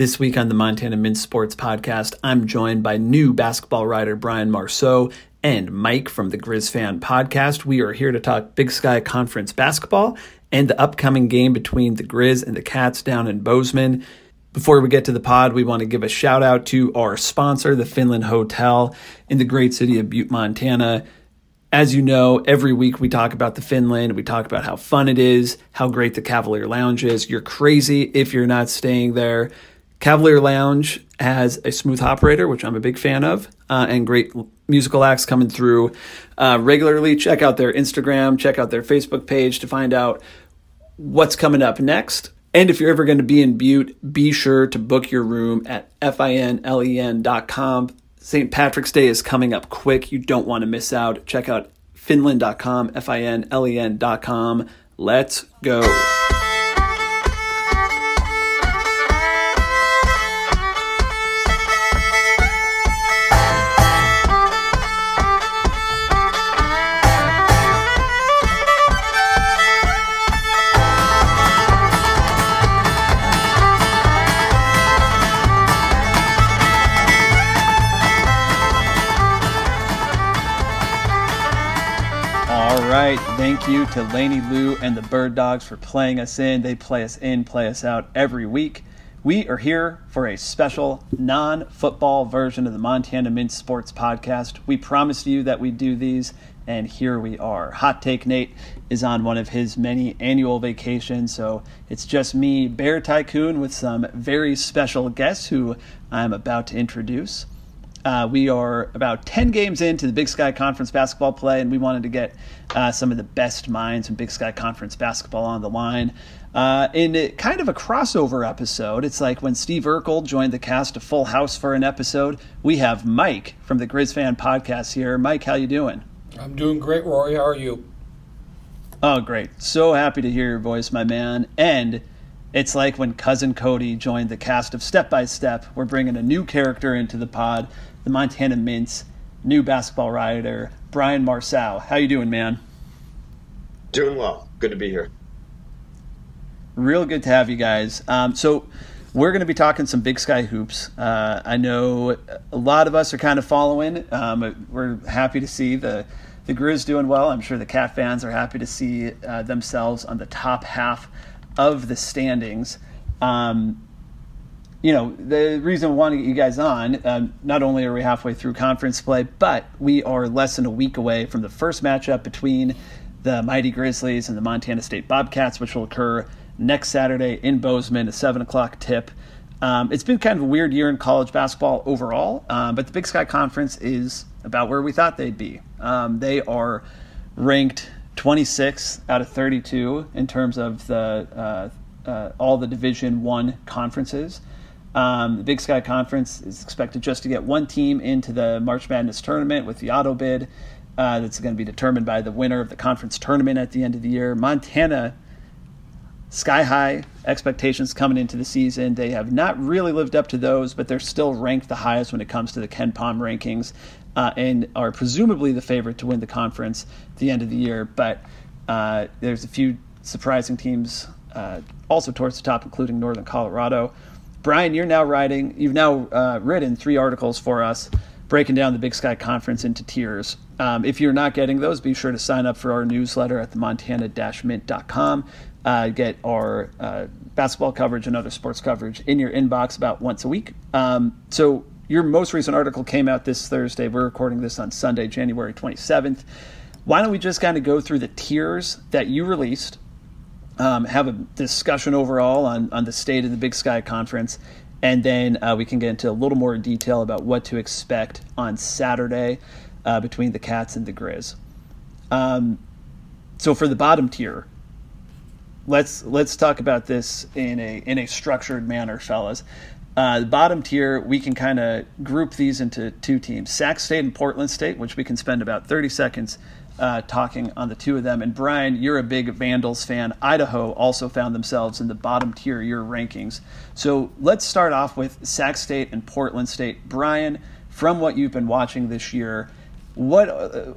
This week on the Montana Mint Sports Podcast, I'm joined by new basketball writer Brian Marceau and Mike from the Griz Fan Podcast. We are here to talk Big Sky Conference basketball and the upcoming game between the Griz and the Cats down in Bozeman. Before we get to the pod, we want to give a shout out to our sponsor, the Finlen Hotel in the great city of Butte, Montana. As you know, every week we talk about the Finlen. We talk about how fun it is, how great the Cavalier Lounge is. You're crazy if you're not staying there. Cavalier Lounge has a smooth operator, which I'm a big fan of, uh, and great musical acts coming through uh, regularly. Check out their Instagram, check out their Facebook page to find out what's coming up next. And if you're ever going to be in Butte, be sure to book your room at finlen.com. St. Patrick's Day is coming up quick. You don't want to miss out. Check out finlen.com, F-I-N-L-E-N.com. Let's go. To Laney Lou and the Bird Dogs for playing us in. They play us in, play us out every week. We are here for a special non football version of the Montana Mint Sports Podcast. We promised you that we'd do these, and here we are. Hot Take Nate is on one of his many annual vacations, so it's just me, Bear Tycoon, with some very special guests who I'm about to introduce. Uh, we are about 10 games into the Big Sky Conference basketball play, and we wanted to get uh, some of the best minds in Big Sky Conference basketball on the line. Uh, in a, kind of a crossover episode, it's like when Steve Urkel joined the cast of Full House for an episode. We have Mike from the Griz Fan Podcast here. Mike, how you doing? I'm doing great, Rory. How are you? Oh, great. So happy to hear your voice, my man. And it's like when cousin Cody joined the cast of Step by Step. We're bringing a new character into the pod the Montana Mint's new basketball writer, Brian Marceau. How you doing, man? Doing well. Good to be here. Real good to have you guys. Um, so we're going to be talking some Big Sky hoops. Uh, I know a lot of us are kind of following. Um, we're happy to see the the Griz doing well. I'm sure the Cat fans are happy to see uh, themselves on the top half of the standings. Um, you know, the reason we want to get you guys on, um, not only are we halfway through conference play, but we are less than a week away from the first matchup between the Mighty Grizzlies and the Montana State Bobcats, which will occur next Saturday in Bozeman, a 7 o'clock tip. Um, it's been kind of a weird year in college basketball overall, um, but the Big Sky Conference is about where we thought they'd be. Um, they are ranked 26 out of 32 in terms of the uh, uh, all the Division One conferences. Um, the Big Sky Conference is expected just to get one team into the March Madness tournament with the auto bid. Uh, that's going to be determined by the winner of the conference tournament at the end of the year. Montana, sky high expectations coming into the season. They have not really lived up to those, but they're still ranked the highest when it comes to the KenPom rankings uh, and are presumably the favorite to win the conference at the end of the year. But uh, there's a few surprising teams uh, also towards the top, including Northern Colorado. Brian, you're now writing, you've now uh, written three articles for us breaking down the Big Sky Conference into tiers. Um, if you're not getting those, be sure to sign up for our newsletter at the montana-mint.com. Uh, get our uh, basketball coverage and other sports coverage in your inbox about once a week. Um, so your most recent article came out this Thursday. We're recording this on Sunday, January 27th. Why don't we just kind of go through the tiers that you released um, have a discussion overall on, on the state of the Big Sky Conference, and then uh, we can get into a little more detail about what to expect on Saturday uh, between the Cats and the Griz. Um, so for the bottom tier, let's let's talk about this in a in a structured manner, fellas. Uh, the bottom tier, we can kind of group these into two teams: Sac State and Portland State, which we can spend about 30 seconds uh, talking on the two of them. And Brian, you're a big Vandals fan. Idaho also found themselves in the bottom tier of your rankings. So let's start off with Sac State and Portland State. Brian, from what you've been watching this year, what uh,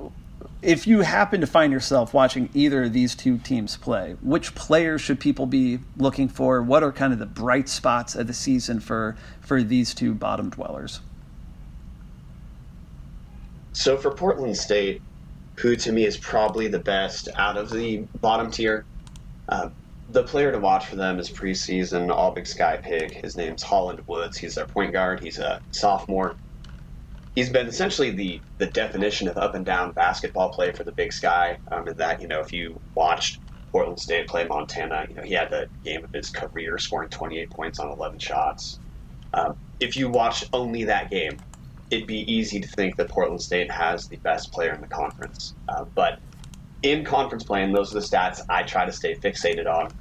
if you happen to find yourself watching either of these two teams play, which players should people be looking for? What are kind of the bright spots of the season for for these two bottom dwellers? So for Portland State, who to me is probably the best out of the bottom tier, uh, the player to watch for them is preseason All Big Sky Pig. His name's Holland Woods. He's their point guard. He's a sophomore he's been essentially the the definition of up and down basketball play for the Big Sky. Um, in that you know, if you watched Portland State play Montana, you know he had the game of his career, scoring 28 points on 11 shots. Um, if you watch only that game, it'd be easy to think that Portland State has the best player in the conference. Uh, but in conference play, and those are the stats I try to stay fixated on.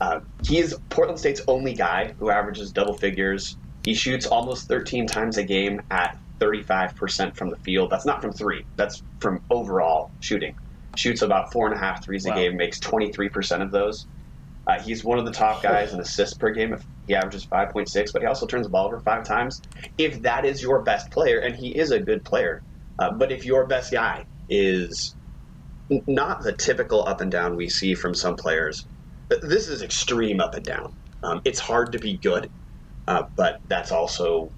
Uh, he is Portland State's only guy who averages double figures. He shoots almost 13 times a game at 35% from the field. That's not from three, that's from overall shooting. Shoots about four and a half threes wow. a game, makes 23% of those. Uh, he's one of the top guys in assists per game. He averages 5.6, but he also turns the ball over five times. If that is your best player, and he is a good player, uh, but if your best guy is not the typical up and down we see from some players, this is extreme up and down. Um, it's hard to be good, uh, but that's also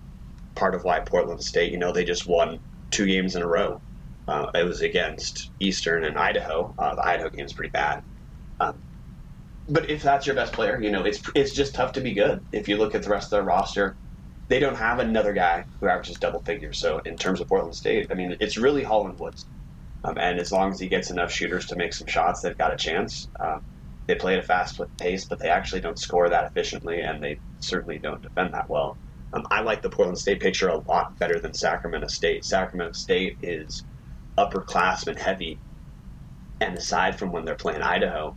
part of why Portland State, you know, they just won two games in a row. Uh, it was against Eastern and Idaho. Uh, the Idaho game is pretty bad. Um, but if that's your best player, you know, it's it's just tough to be good. If you look at the rest of their roster, they don't have another guy who averages double figures. So in terms of Portland State, I mean, it's really Holland Woods. Um, and as long as he gets enough shooters to make some shots, they've got a chance. Uh, they play at a fast pace, but they actually don't score that efficiently, and they certainly don't defend that well. Um, I like the Portland State picture a lot better than Sacramento State. Sacramento State is upperclassmen heavy, and aside from when they're playing Idaho,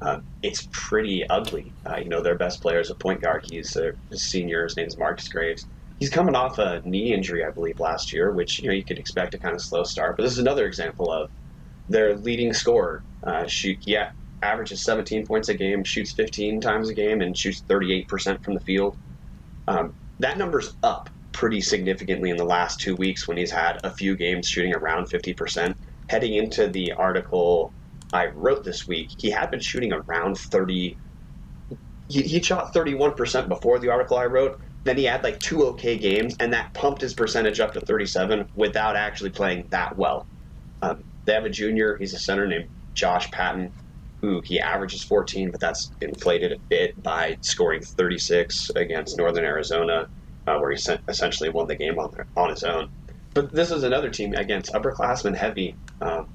uh, it's pretty ugly. Uh, you know, their best player is a point guard. He's a senior. His name is Marcus Graves. He's coming off a knee injury, I believe, last year, which you know you could expect a kind of slow start. But this is another example of their leading scorer. Uh, shoot, yeah, averages 17 points a game, shoots 15 times a game, and shoots 38% from the field. Um, that number's up pretty significantly in the last two weeks when he's had a few games shooting around 50%. Heading into the article I wrote this week, he had been shooting around 30. He, he shot 31% before the article I wrote. Then he had like two okay games, and that pumped his percentage up to 37 without actually playing that well. Um, they have a junior, he's a center named Josh Patton, who he averages 14, but that's inflated a bit by scoring 36 against Northern Arizona, uh, where he essentially won the game on, on his own. But this is another team against upperclassmen heavy. Um,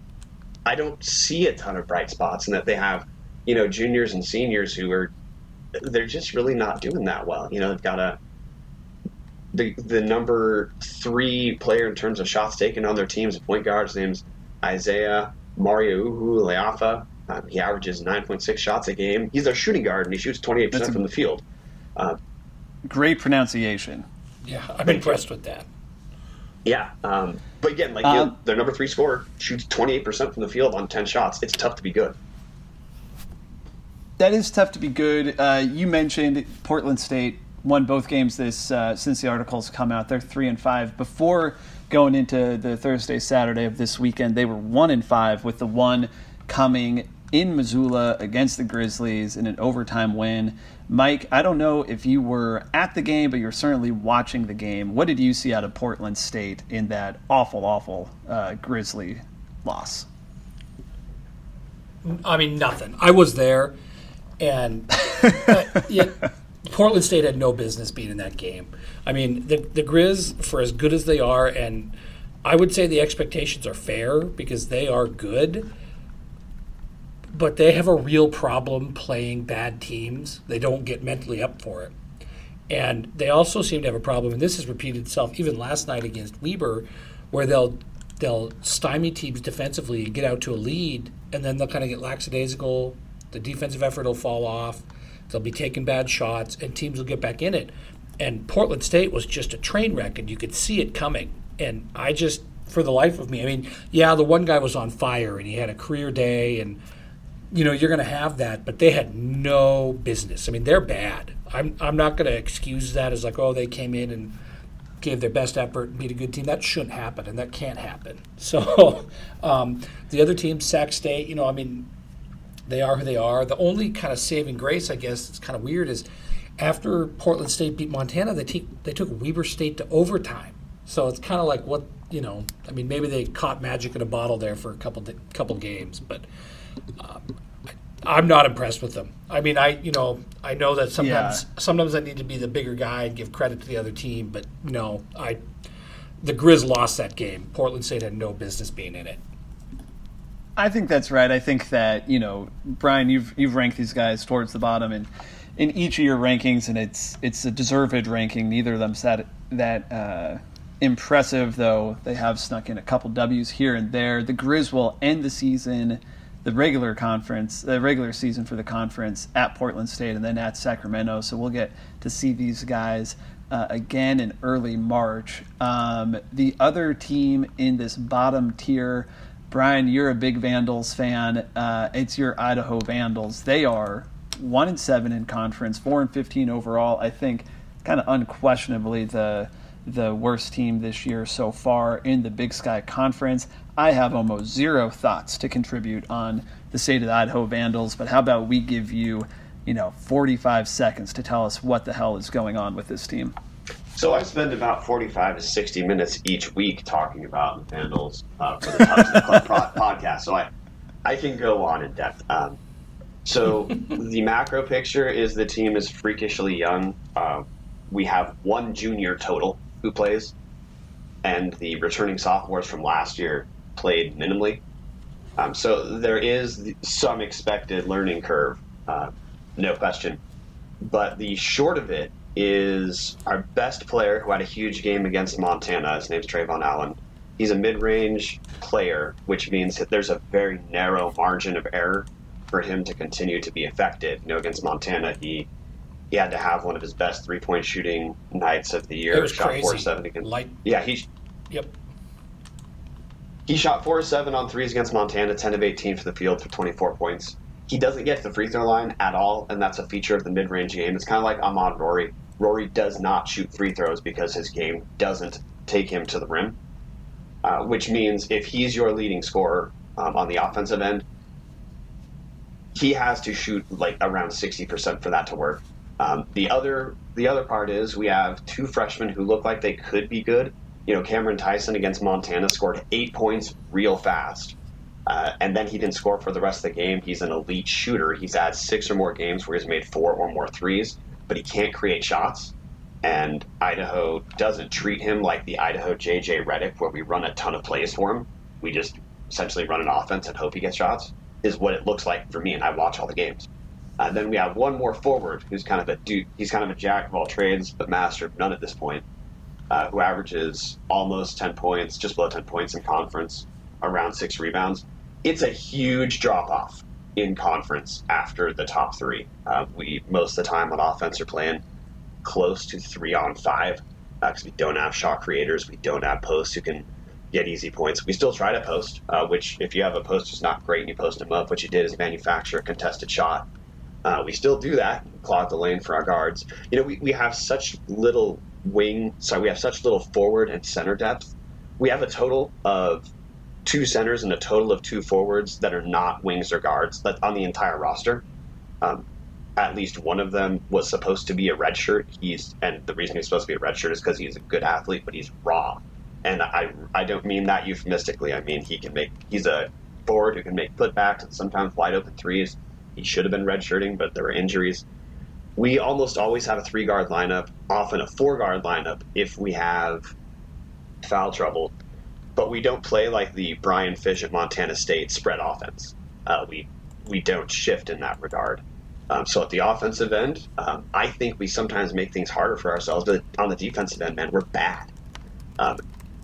I don't see a ton of bright spots in that they have, you know, juniors and seniors who are, they're just really not doing that well. You know, they've got a, the, the number three player in terms of shots taken on their teams, a point guard, his name's Isaiah Mario Uhu Leafa. Um, he averages 9.6 shots a game. He's a shooting guard and he shoots 28% from the field. Uh, great pronunciation. Yeah, I'm impressed with that. Yeah, um, but again, like um, you know, their number three scorer shoots 28% from the field on 10 shots. It's tough to be good. That is tough to be good. Uh, you mentioned Portland State won both games this uh, since the articles come out. They're three and five. Before going into the Thursday Saturday of this weekend, they were one and five with the one coming in Missoula against the Grizzlies in an overtime win. Mike, I don't know if you were at the game, but you're certainly watching the game. What did you see out of Portland State in that awful, awful uh, Grizzly loss? I mean, nothing. I was there, and uh, yeah, Portland State had no business being in that game. I mean, the the Griz, for as good as they are, and I would say the expectations are fair because they are good but they have a real problem playing bad teams. They don't get mentally up for it. And they also seem to have a problem, and this has repeated itself even last night against Weber, where they'll they'll stymie teams defensively and get out to a lead, and then they'll kind of get lackadaisical. The defensive effort will fall off. They'll be taking bad shots, and teams will get back in it. And Portland State was just a train wreck, and you could see it coming. And I just, for the life of me, I mean, yeah, the one guy was on fire, and he had a career day, and – you know, you're going to have that, but they had no business. I mean, they're bad. I'm, I'm not going to excuse that as like, oh, they came in and gave their best effort and beat a good team. That shouldn't happen, and that can't happen. So um, the other team, Sac State, you know, I mean, they are who they are. The only kind of saving grace, I guess, it's kind of weird, is after Portland State beat Montana, they, te- they took Weber State to overtime. So it's kind of like what you know. I mean, maybe they caught magic in a bottle there for a couple couple games, but um, I, am not impressed with them. I mean, I you know I know that sometimes yeah. sometimes I need to be the bigger guy and give credit to the other team, but no, I the Griz lost that game. Portland State had no business being in it. I think that's right. I think that you know, Brian, you've you've ranked these guys towards the bottom, and in each of your rankings, and it's it's a deserved ranking. Neither of them sat that uh, impressive, though they have snuck in a couple W's here and there. The Griz will end the season, the regular conference, the regular season for the conference at Portland State and then at Sacramento. So we'll get to see these guys uh, again in early March. Um, the other team in this bottom tier, Brian, you're a big Vandals fan. Uh, it's your Idaho Vandals. They are one and seven in conference, four and fifteen overall. I think kind of unquestionably the the worst team this year so far in the Big Sky Conference. I have almost zero thoughts to contribute on the state of the Idaho Vandals, but how about we give you, you know, 45 seconds to tell us what the hell is going on with this team? So I spend about 45 to 60 minutes each week talking about the Vandals uh, for the the Club podcast, so I, I can go on in depth. Um, so the macro picture is the team is freakishly young. Uh, we have one junior total who plays, and the returning sophomores from last year played minimally. Um, so there is some expected learning curve, uh, no question. But the short of it is our best player who had a huge game against Montana. His name's Trevon Allen. He's a mid-range player, which means that there's a very narrow margin of error for him to continue to be effective. You know, against Montana, he he had to have one of his best three point shooting nights of the year. It was shot crazy. four seven against. Light. Yeah, he. Yep. He shot four seven on threes against Montana, ten of eighteen for the field for twenty four points. He doesn't get to the free throw line at all, and that's a feature of the mid range game. It's kind of like Ahmaad Rorie. Rorie does not shoot free throws because his game doesn't take him to the rim, uh, which means if he's your leading scorer um, on the offensive end, he has to shoot like around 60% for that to work. Um, the other the other part is we have two freshmen who look like they could be good. You know, Cameron Tyson against Montana scored eight points real fast, uh, and then he didn't score for the rest of the game. He's an elite shooter. He's had six or more games where he's made four or more threes, but he can't create shots. And Idaho doesn't treat him like the Idaho JJ Redick, where we run a ton of plays for him. We just essentially run an offense and hope he gets shots. Is what it looks like for me, and I watch all the games. Uh, then we have one more forward who's kind of a dude. He's kind of a jack of all trades, but master of none at this point. Uh, who averages almost 10 points, just below 10 points in conference, around six rebounds. It's a huge drop off in conference after the top three. Uh, we most of the time on offense are playing close to three on five because uh, we don't have shot creators, we don't have posts who can get easy points. We still try to post, uh, which if you have a post who's not great and you post them up, what you did is manufacture a contested shot uh, we still do that, clog the lane for our guards. You know, we, we have such little wing, so we have such little forward and center depth. We have a total of two centers and a total of two forwards that are not wings or guards but on the entire roster. Um, at least one of them was supposed to be a redshirt. He's and the reason he's supposed to be a redshirt is because he's a good athlete, but he's raw. And I I don't mean that euphemistically. I mean he can make he's a forward who can make putbacks and sometimes wide open threes. He should have been redshirting, but there were injuries. We almost always have a three guard lineup, often a four guard lineup if we have foul trouble. But we don't play like the Brian Fish at Montana State spread offense. Uh, we we don't shift in that regard. Um, so at the offensive end, um, I think we sometimes make things harder for ourselves. But on the defensive end, man, we're bad. Um,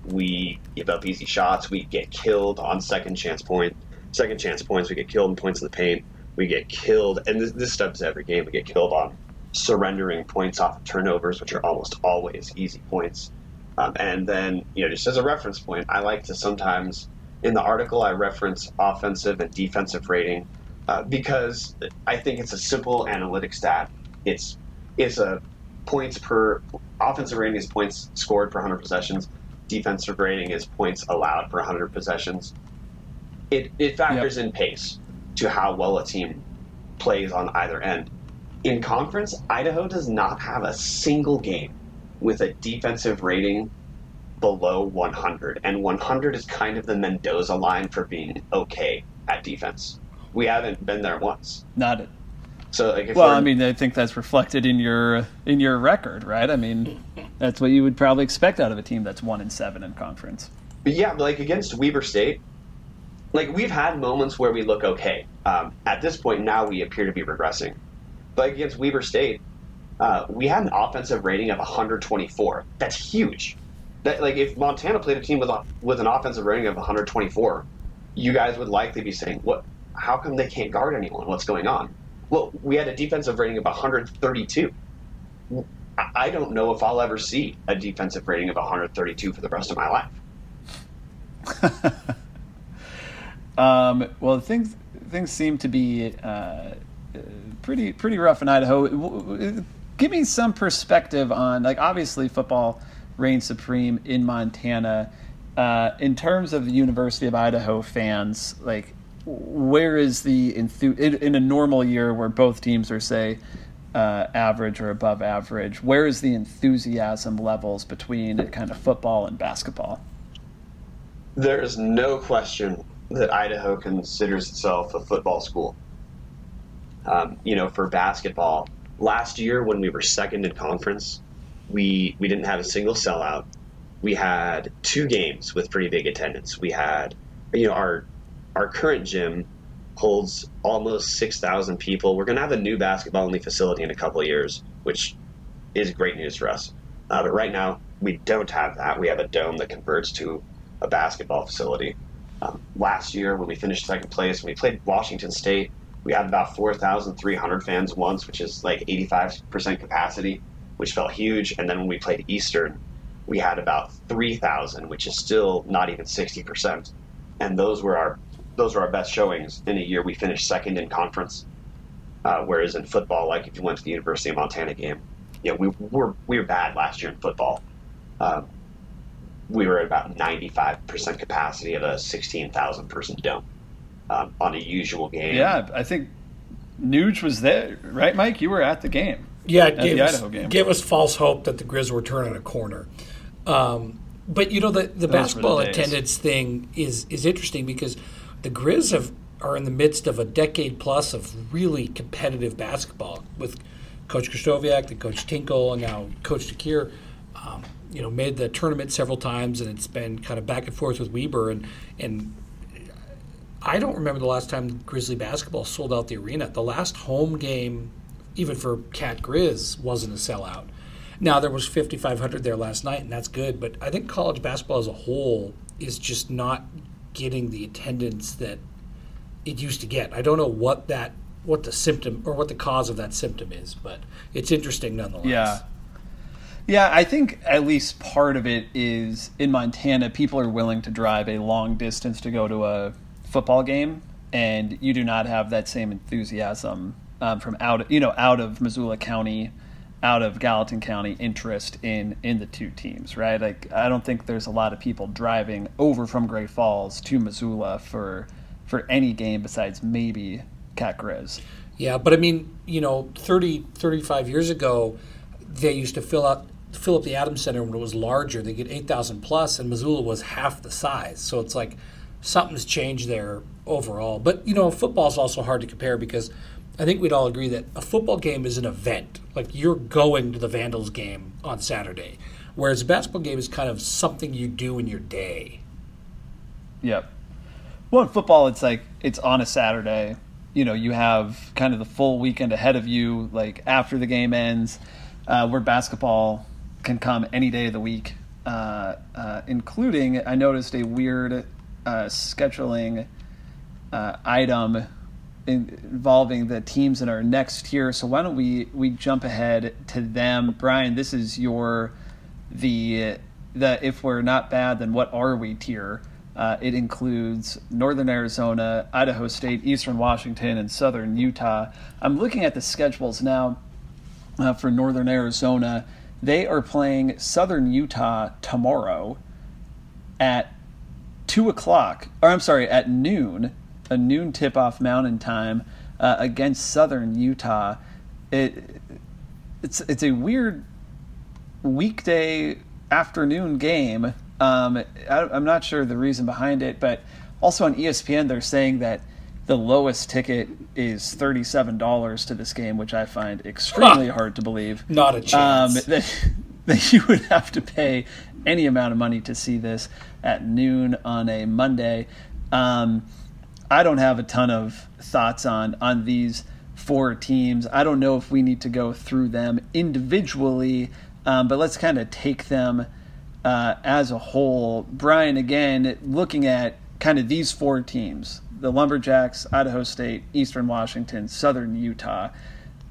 we give up easy shots. We get killed on second chance point, second chance points. We get killed in points in the paint we get killed, and this, this stuff is every game. We get killed on surrendering points off of turnovers, which are almost always easy points. Um, and then, you know, just as a reference point, I like to sometimes in the article I reference offensive and defensive rating uh, because I think it's a simple analytic stat. It's it's a points per offensive rating is points scored per 100 possessions. Defensive rating is points allowed per 100 possessions. It it factors yep. in pace to how well a team plays on either end. In conference, Idaho does not have a single game with a defensive rating below 100, and 100 is kind of the Mendoza line for being okay at defense. We haven't been there once. Not it. So, like, well, I mean, I think that's reflected in your uh, in your record, right? I mean, that's what you would probably expect out of a team that's one in seven in conference. But yeah, like against Weber State, like we've had moments where we look okay. Um, at this point, now we appear to be regressing. But against Weber State, uh, we had an offensive rating of 124. That's huge. That like if Montana played a team with with an offensive rating of 124, you guys would likely be saying, "What? How come they can't guard anyone? What's going on?" Well, we had a defensive rating of 132. I don't know if I'll ever see a defensive rating of 132 for the rest of my life. um, well, things things seem to be uh, pretty pretty rough in Idaho. Give me some perspective on like obviously football reigns supreme in Montana. Uh, in terms of the University of Idaho fans, like where is the enthu- in, in, a normal year where both teams are say uh, average or above average where is the enthusiasm levels between kind of football and basketball there is no question that idaho considers itself a football school um, you know for basketball last year when we were second in conference we we didn't have a single sellout we had two games with pretty big attendance we had you know our our current gym holds almost 6,000 people. We're going to have a new basketball only facility in a couple of years, which is great news for us. Uh, but right now, we don't have that. We have a dome that converts to a basketball facility. Um, last year, when we finished second place, when we played Washington State, we had about 4,300 fans once, which is like 85% capacity, which felt huge. And then when we played Eastern, we had about 3,000, which is still not even 60%. And those were our those are our best showings in a year. We finished second in conference. Uh, whereas in football, like if you went to the University of Montana game, know, we were we were bad last year in football. Um, we were at about 95% capacity of a 16,000 person dome um, on a usual game. Yeah, I think Nuge was there, right, Mike? You were at the game. Yeah, it gave, us, gave us false hope that the Griz were turning a corner. Um, but you know the the Those basketball the attendance thing is is interesting because the Griz have, are in the midst of a decade plus of really competitive basketball with Coach Krystkowiak, the Coach Tinkle, and now Coach DeCuire. Um, you know, made the tournament several times, and it's been kind of back and forth with Weber. And and I don't remember the last time Grizzly basketball sold out the arena. The last home game, even for Cat Griz, wasn't a sellout. Now there was 5,500 there last night, and that's good. But I think college basketball as a whole is just not getting the attendance that it used to get. I don't know what that what the symptom or what the cause of that symptom is, but it's interesting nonetheless. Yeah. Yeah, I think at least part of it is in Montana, people are willing to drive a long distance to go to a football game, and you do not have that same enthusiasm um, from out, you know, out of Missoula County out of Gallatin County interest in in the two teams, right? Like I don't think there's a lot of people driving over from Great Falls to Missoula for for any game besides maybe Cat Griz. Yeah, but I mean, you know, 30 35 years ago, they used to fill up up the Adams Center when it was larger. They get 8,000 plus and Missoula was half the size. So it's like something's changed there overall. But, you know, football is also hard to compare because I think we'd all agree that a football game is an event. Like you're going to the Vandals game on Saturday, whereas a basketball game is kind of something you do in your day. Yep. Well, in football, it's like it's on a Saturday. You know, you have kind of the full weekend ahead of you, like after the game ends. Uh, where basketball can come any day of the week, uh, uh, including I noticed a weird uh, scheduling uh, item involving the teams in our next tier. So why don't we we jump ahead to them, Brian? This is your the the if we're not bad, then what are we tier? Uh, it includes Northern Arizona, Idaho State, Eastern Washington, and Southern Utah. I'm looking at the schedules now. uh, for Northern Arizona. They are playing Southern Utah tomorrow at two o'clock, or I'm sorry, at noon, a noon tip off Mountain Time uh, against Southern Utah. It, it's it's a weird weekday afternoon game. Um, I, I'm not sure the reason behind it, but also on ESPN they're saying that the lowest ticket is thirty-seven dollars to this game, which I find extremely hard to believe. Not a chance. Um, that, that you would have to pay any amount of money to see this at noon on a Monday. Um, I don't have a ton of thoughts on on these four teams. I don't know if we need to go through them individually, um, but let's kind of take them uh, as a whole. Brian, again, looking at kind of these four teams the Lumberjacks, Idaho State, Eastern Washington, Southern Utah.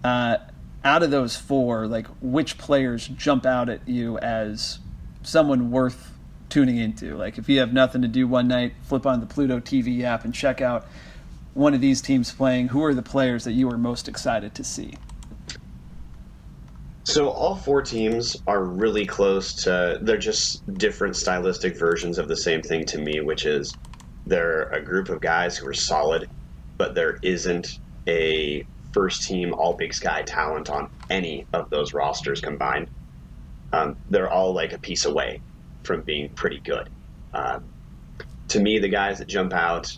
Uh, out of those four, like which players jump out at you as someone worth tuning into? Like if you have nothing to do one night, flip on the Pluto TV app and check out one of these teams playing. Who are the players that you are most excited to see? So all four teams are really close to. They're just different stylistic versions of the same thing to me, which is they're a group of guys who are solid, but there isn't a first team All Big Sky talent on any of those rosters combined. Um, they're all like a piece away from being pretty good. Um, to me, the guys that jump out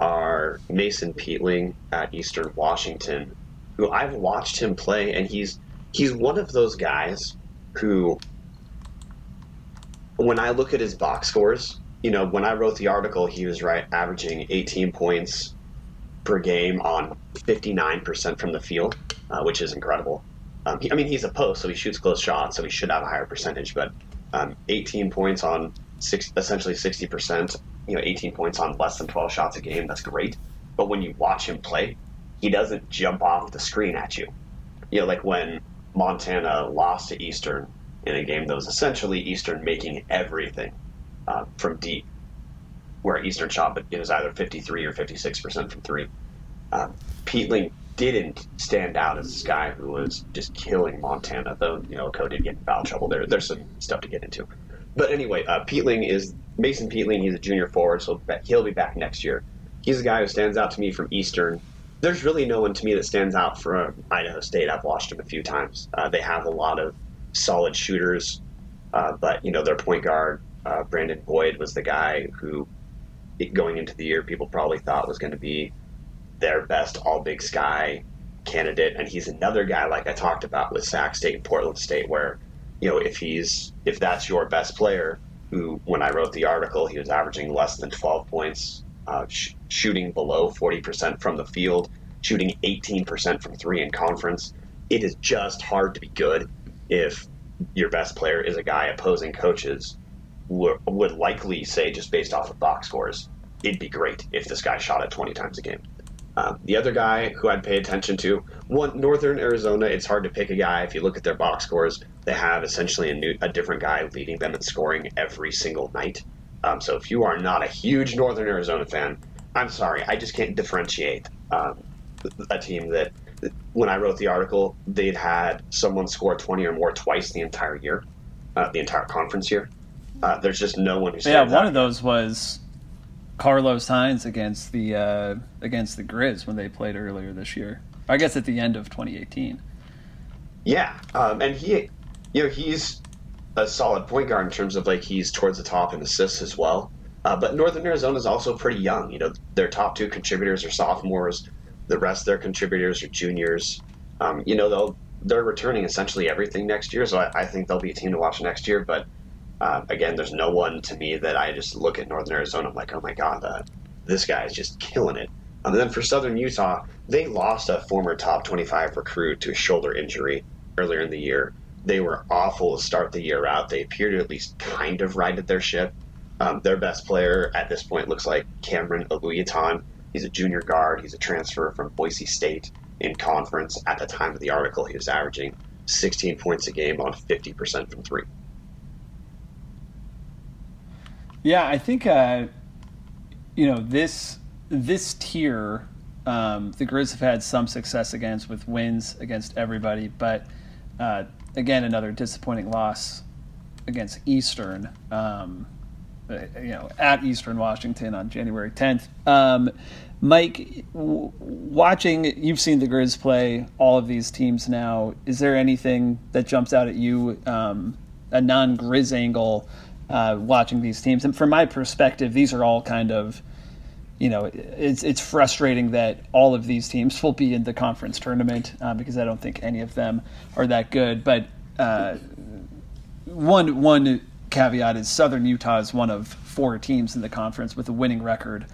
are Mason Peatling at Eastern Washington, who I've watched him play, and he's he's one of those guys who, when I look at his box scores, you know, when I wrote the article, he was right averaging 18 points per game on 59% from the field, uh, which is incredible. Um, he, I mean, he's a post, so he shoots close shots, so he should have a higher percentage. But um, 18 points on six, essentially 60%, you know, 18 points on less than 12 shots a game, that's great. But when you watch him play, he doesn't jump off the screen at you. You know, like when Montana lost to Eastern in a game that was essentially Eastern making everything uh, from deep, where Eastern shot, but it was either 53 or 56 percent from three. Um, Peatling didn't stand out as this guy who was just killing Montana, though you know Code did get in foul trouble. There, there's some stuff to get into. But anyway, uh, Peatling is Mason Peatling. He's a junior forward, so he'll be back next year. He's a guy who stands out to me from Eastern. There's really no one to me that stands out from Idaho State. I've watched them a few times. Uh, they have a lot of solid shooters, uh, but you know their point guard uh, Brandon Boyd was the guy who, going into the year, people probably thought was going to be their best All Big Sky candidate, and he's another guy like I talked about with Sac State and Portland State, where you know if he's if that's your best player, who when I wrote the article he was averaging less than 12 points, uh, sh- shooting below 40% from the field, shooting 18% from three in conference. It is just hard to be good if your best player is a guy opposing coaches would likely say, just based off of box scores, it'd be great if this guy shot it 20 times a game. Um, the other guy who I'd pay attention to, one Northern Arizona. It's hard to pick a guy if you look at their box scores. They have essentially a new, a different guy leading them in scoring every single night. Um, so if you are not a huge Northern Arizona fan, I'm sorry, I just can't differentiate um, a team that. When I wrote the article, they'd had someone score 20 or more twice the entire year, uh, the entire conference year. Uh, there's just no one who. Yeah, one of those was Carlos Hines against the uh, against the Griz when they played earlier this year. I guess at the end of 2018. Yeah, um, and he, you know, he's a solid point guard in terms of like he's towards the top in assists as well. Uh, but Northern Arizona is also pretty young. You know, their top two contributors are sophomores. The rest of their contributors are juniors. Um, you know, they'll they're returning essentially everything next year, so I, I think they'll be a team to watch next year. But uh, again, there's no one to me that I just look at Northern Arizona. I'm like, oh my god, uh, this guy is just killing it. Um, and then for Southern Utah, they lost a former top 25 recruit to a shoulder injury earlier in the year. They were awful to start the year out. They appear to at least kind of righted their ship. Um, their best player at this point looks like Cameron Oluyitan. He's a junior guard. He's a transfer from Boise State in conference. At the time of the article, he was averaging 16 points a game on 50% from three. Yeah, I think uh, you know this this tier. Um, the Griz have had some success against with wins against everybody, but uh, again, another disappointing loss against Eastern. Um, uh, you know, at Eastern Washington on January 10th. Um, Mike, w- watching, you've seen the Griz play all of these teams now. Is there anything that jumps out at you, um, a non Griz angle, uh, watching these teams? And from my perspective, these are all kind of, you know, it's it's frustrating that all of these teams will be in the conference tournament uh, because I don't think any of them are that good. But uh, one one caveat is Southern Utah is one of four teams in the conference with a winning record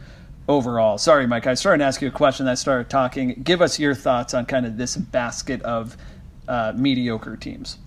overall. Sorry, Mike. I started to ask you a question. I started talking. Give us your thoughts on kind of this basket of uh, mediocre teams.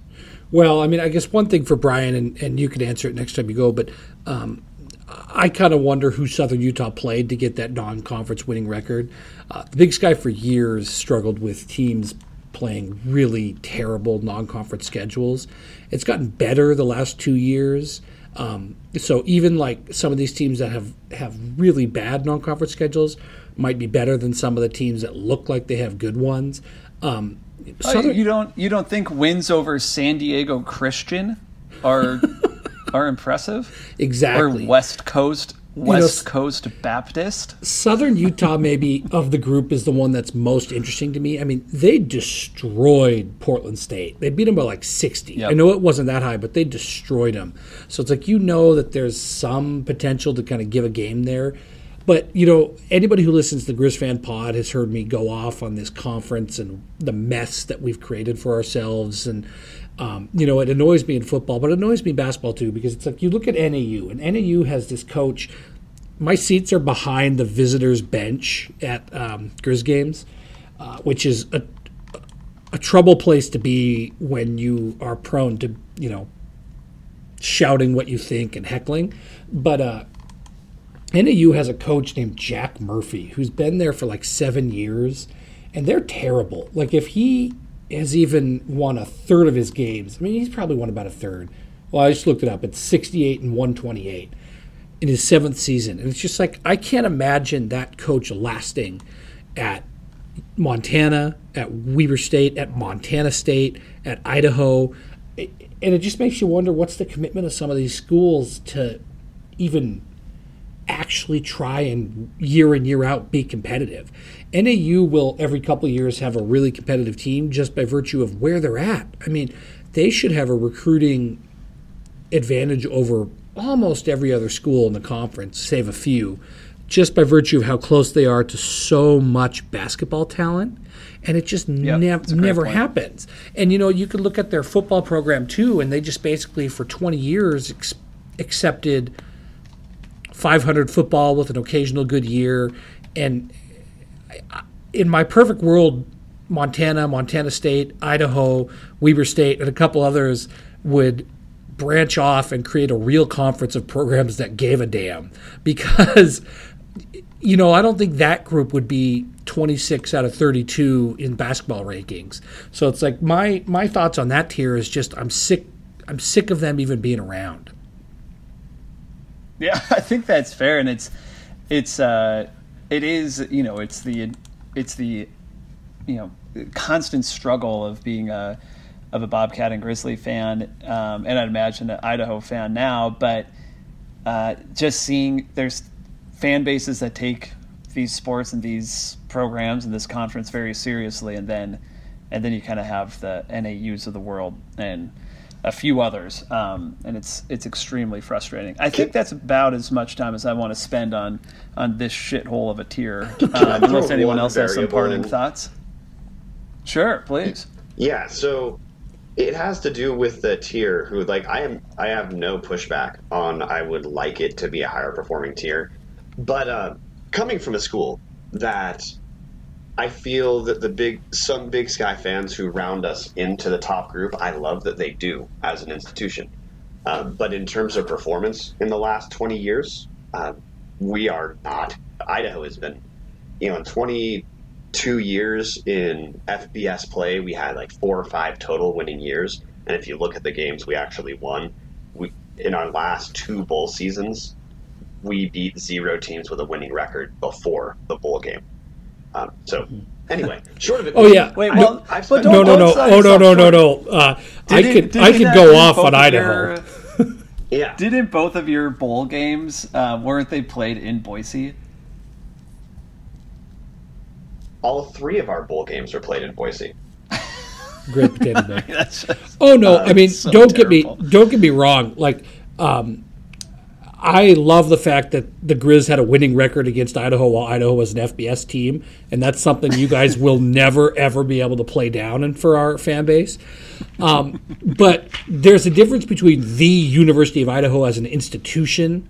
Well, I mean, I guess one thing for Brian, and, and you can answer it next time you go, but um, I kind of wonder who Southern Utah played to get that non conference winning record. Uh, the Big Sky for years struggled with teams playing really terrible non conference schedules. It's gotten better the last two years. Um, so even like some of these teams that have, have really bad non conference schedules might be better than some of the teams that look like they have good ones. Um, Oh, Southern, you don't you don't think wins over San Diego Christian are are impressive? Exactly. Or West Coast West you know, Coast Baptist. Southern Utah, maybe of the group, is the one that's most interesting to me. I mean, they destroyed Portland State. They beat them by like 60. Yep. I know it wasn't that high, but they destroyed them. So it's like you know that there's some potential to kind of give a game there. But, you know, anybody who listens to the Griz Fan Pod has heard me go off on this conference and the mess that we've created for ourselves. And, um, you know, it annoys me in football, but it annoys me in basketball too because it's like you look at NAU, and NAU has this coach. My seats are behind the visitors' bench at um, Griz games, uh, which is a, a trouble place to be when you are prone to, you know, shouting what you think and heckling. But uh, NAU has a coach named Jack Murphy who's been there for like seven years, and they're terrible. Like if he has even won a third of his games. I mean, he's probably won about a third. Well, I just looked it up. It's 68 and 128 in his seventh season. And it's just like, I can't imagine that coach lasting at Montana, at Weber State, at Montana State, at Idaho. And it just makes you wonder what's the commitment of some of these schools to even actually try and year in year out be competitive. NAU will every couple of years have a really competitive team just by virtue of where they're at. I mean, they should have a recruiting advantage over almost every other school in the conference, save a few, just by virtue of how close they are to so much basketball talent. And it just yep, nev- never point. happens. And you know, you could look at their football program too, and they just basically for 20 years ex- accepted 500 football with an occasional good year. And in my perfect world, Montana, Montana State, Idaho, Weber State, and a couple others would branch off and create a real conference of programs that gave a damn. Because, you know, I don't think that group would be 26 out of 32 in basketball rankings. So it's like my my thoughts on that tier is just I'm sick I'm sick of them even being around. Yeah, I think that's fair, and it's it's uh, it is you know it's the it's the you know constant struggle of being a of a Bobcat and Grizzly fan, um, and I'd imagine an Idaho fan now, but uh, just seeing there's fan bases that take these sports and these programs and this conference very seriously, and then and then you kind of have the NAUs of the world and a few others, um, and it's it's extremely frustrating. I think that's about as much time as I want to spend on on this shithole of a tier, um, unless anyone else has some parting thoughts. Sure, please. Yeah, so it has to do with the tier. Who like I am, I have no pushback on. I would like it to be a higher performing tier, but uh, coming from a school that I feel that the big some Big Sky fans who round us into the top group, I love that they do as an institution. Um, but in terms of performance in the last 20 years, uh, we are not. Idaho has been, you know, in 22 years in FBS play, we had like four or five total winning years. And if you look at the games we actually won, we in our last two bowl seasons, we beat zero teams with a winning record before the bowl game. Um, so Anyway, short of it. Oh yeah. Wait, I- well, I've but no, no, no. Oh no, no, no, no. Uh, I could, I could go off on Idaho. your- yeah. Didn't both of your bowl games uh, weren't they played in Boise? All three of our bowl games were played in Boise. Great potato. That's just, Oh no, Uh, I mean, so don't get me don't get me wrong. Like, um, I love the fact that the Griz had a winning record against Idaho while Idaho was an FBS team, and that's something you guys will never ever be able to play down and for our fan base. Um, but there's a difference between the University of Idaho as an institution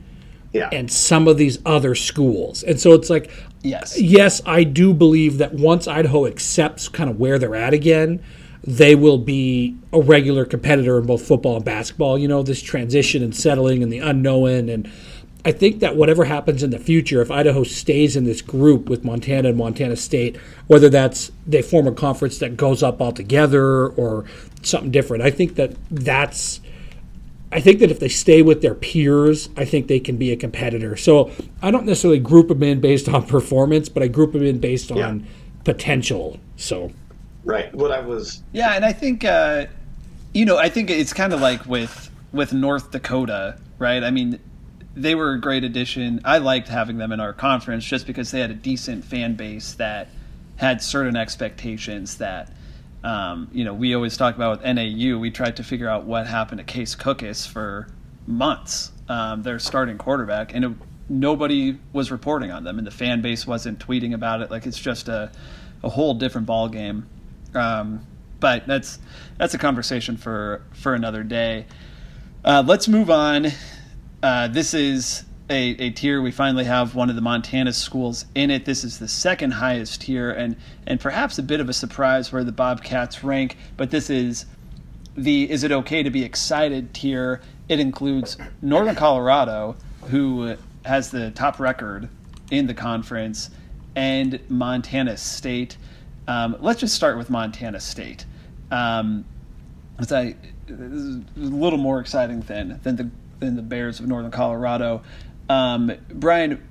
Yeah. and some of these other schools, and so it's like yes. yes, I do believe that once Idaho accepts kind of where they're at again, they will be a regular competitor in both football and basketball. You know, this transition and settling and the unknown. And I think that whatever happens in the future, if Idaho stays in this group with Montana and Montana State, whether that's they form a conference that goes up altogether or something different, I think that that's. I think that if they stay with their peers, I think they can be a competitor. So I don't necessarily group them in based on performance, but I group them in based on potential. So Right. What I was Yeah, and I think uh, you know, I think it's kind of like with with North Dakota, right? I mean, they were a great addition. I liked having them in our conference just because they had a decent fan base that had certain expectations that um, you know, we always talk about with NAU. We tried to figure out what happened to Case Cookus for months. Um, their starting quarterback, and it, nobody was reporting on them, and the fan base wasn't tweeting about it. Like it's just a, a whole different ball game. Um, but that's that's a conversation for for another day. Uh, let's move on. Uh, this is a, a tier. We finally have one of the Montana schools in it. This is the second highest tier, and and perhaps a bit of a surprise where the Bobcats rank. But this is the is it okay to be excited tier. It includes Northern Colorado, who has the top record in the conference, and Montana State. Um, let's just start with Montana State. Um, as I, a little more exciting than than the than the Bears of Northern Colorado. Um, Brian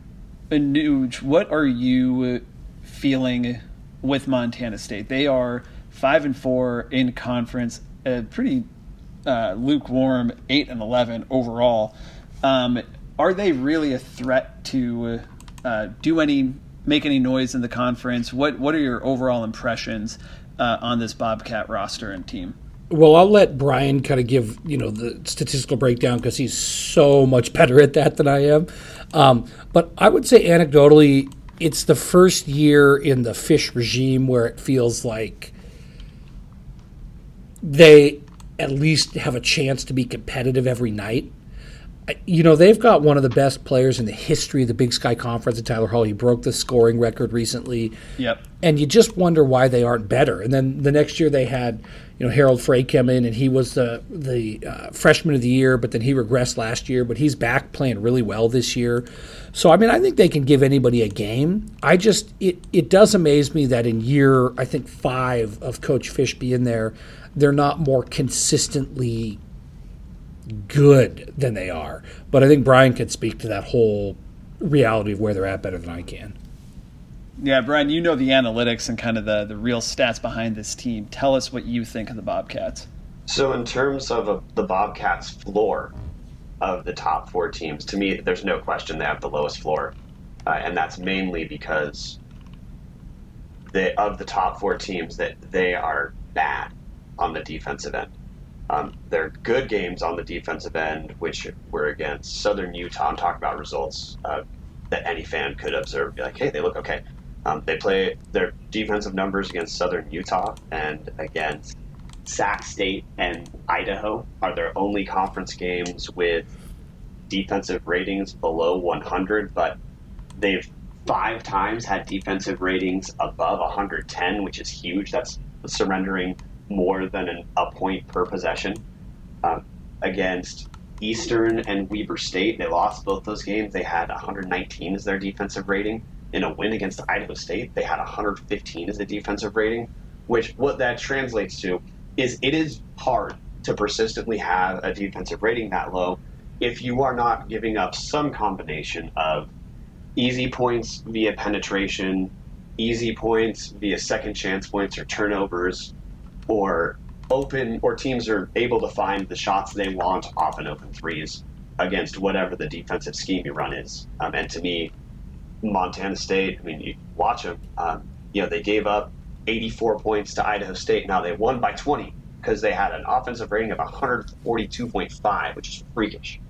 Nuge, what are you feeling with Montana State? They are five and four in conference, a pretty uh, lukewarm eight and eleven overall. Um, are they really a threat to uh, do any make any noise in the conference? What what are your overall impressions uh, on this Bobcat roster and team? Well, I'll let Brian kind of give you know the statistical breakdown because he's so much better at that than I am. Um, but I would say anecdotally, it's the first year in the fish regime where it feels like they at least have a chance to be competitive every night. You know, they've got one of the best players in the history of the Big Sky Conference, Tyler Hall. He broke the scoring record recently Yep. and you just wonder why they aren't better. And then the next year they had, you know, Harald Frey come in, and he was the the uh, freshman of the year, but then he regressed last year. But he's back playing really well this year. So I mean, I think they can give anybody a game. I just it it does amaze me that in year I think five of Coach Fish being there, they're not more consistently good than they are. But I think Brian could speak to that whole reality of where they're at better than I can. Yeah, Brian, you know the analytics and kind of the, the real stats behind this team. Tell us what you think of the Bobcats. So, in terms of a, the Bobcats' floor of the top four teams, to me, there's no question they have the lowest floor, uh, and that's mainly because they of the top four teams that they are bad on the defensive end. Um, they're good games on the defensive end, which were against Southern Utah. Talking about results uh, that any fan could observe. Be like, hey, they look okay. Um, they play their defensive numbers against Southern Utah and against Sac State and Idaho are their only conference games with defensive ratings below 100, but they've five times had defensive ratings above 110, which is huge. That's surrendering more than an, a point per possession. Um, against Eastern and Weber State, they lost both those games. They had 119 as their defensive rating. In a win against Idaho State, they had 115 as the defensive rating, which what that translates to is it is hard to persistently have a defensive rating that low if you are not giving up some combination of easy points via penetration, easy points via second chance points or turnovers, or open or teams are able to find the shots they want off an open threes against whatever the defensive scheme you run is. Um, and to me, Montana State, I mean, you watch them, um, you know, they gave up 84 points to Idaho State. Now they won by 20 because they had an offensive rating of 142.5, which is freakish.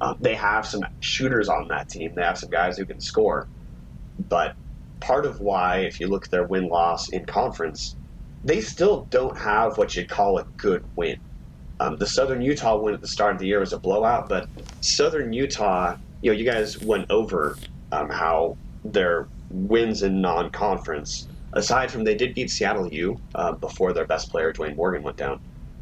Um, they have some shooters on that team. They have some guys who can score. But part of why, if you look at their win loss in conference, they still don't have what you'd call a good win. Um, the Southern Utah win at the start of the year was a blowout, but Southern Utah, you know, you guys went over um, how their wins in non-conference, aside from they did beat Seattle U uh, before their best player Dwayne Morgan went down,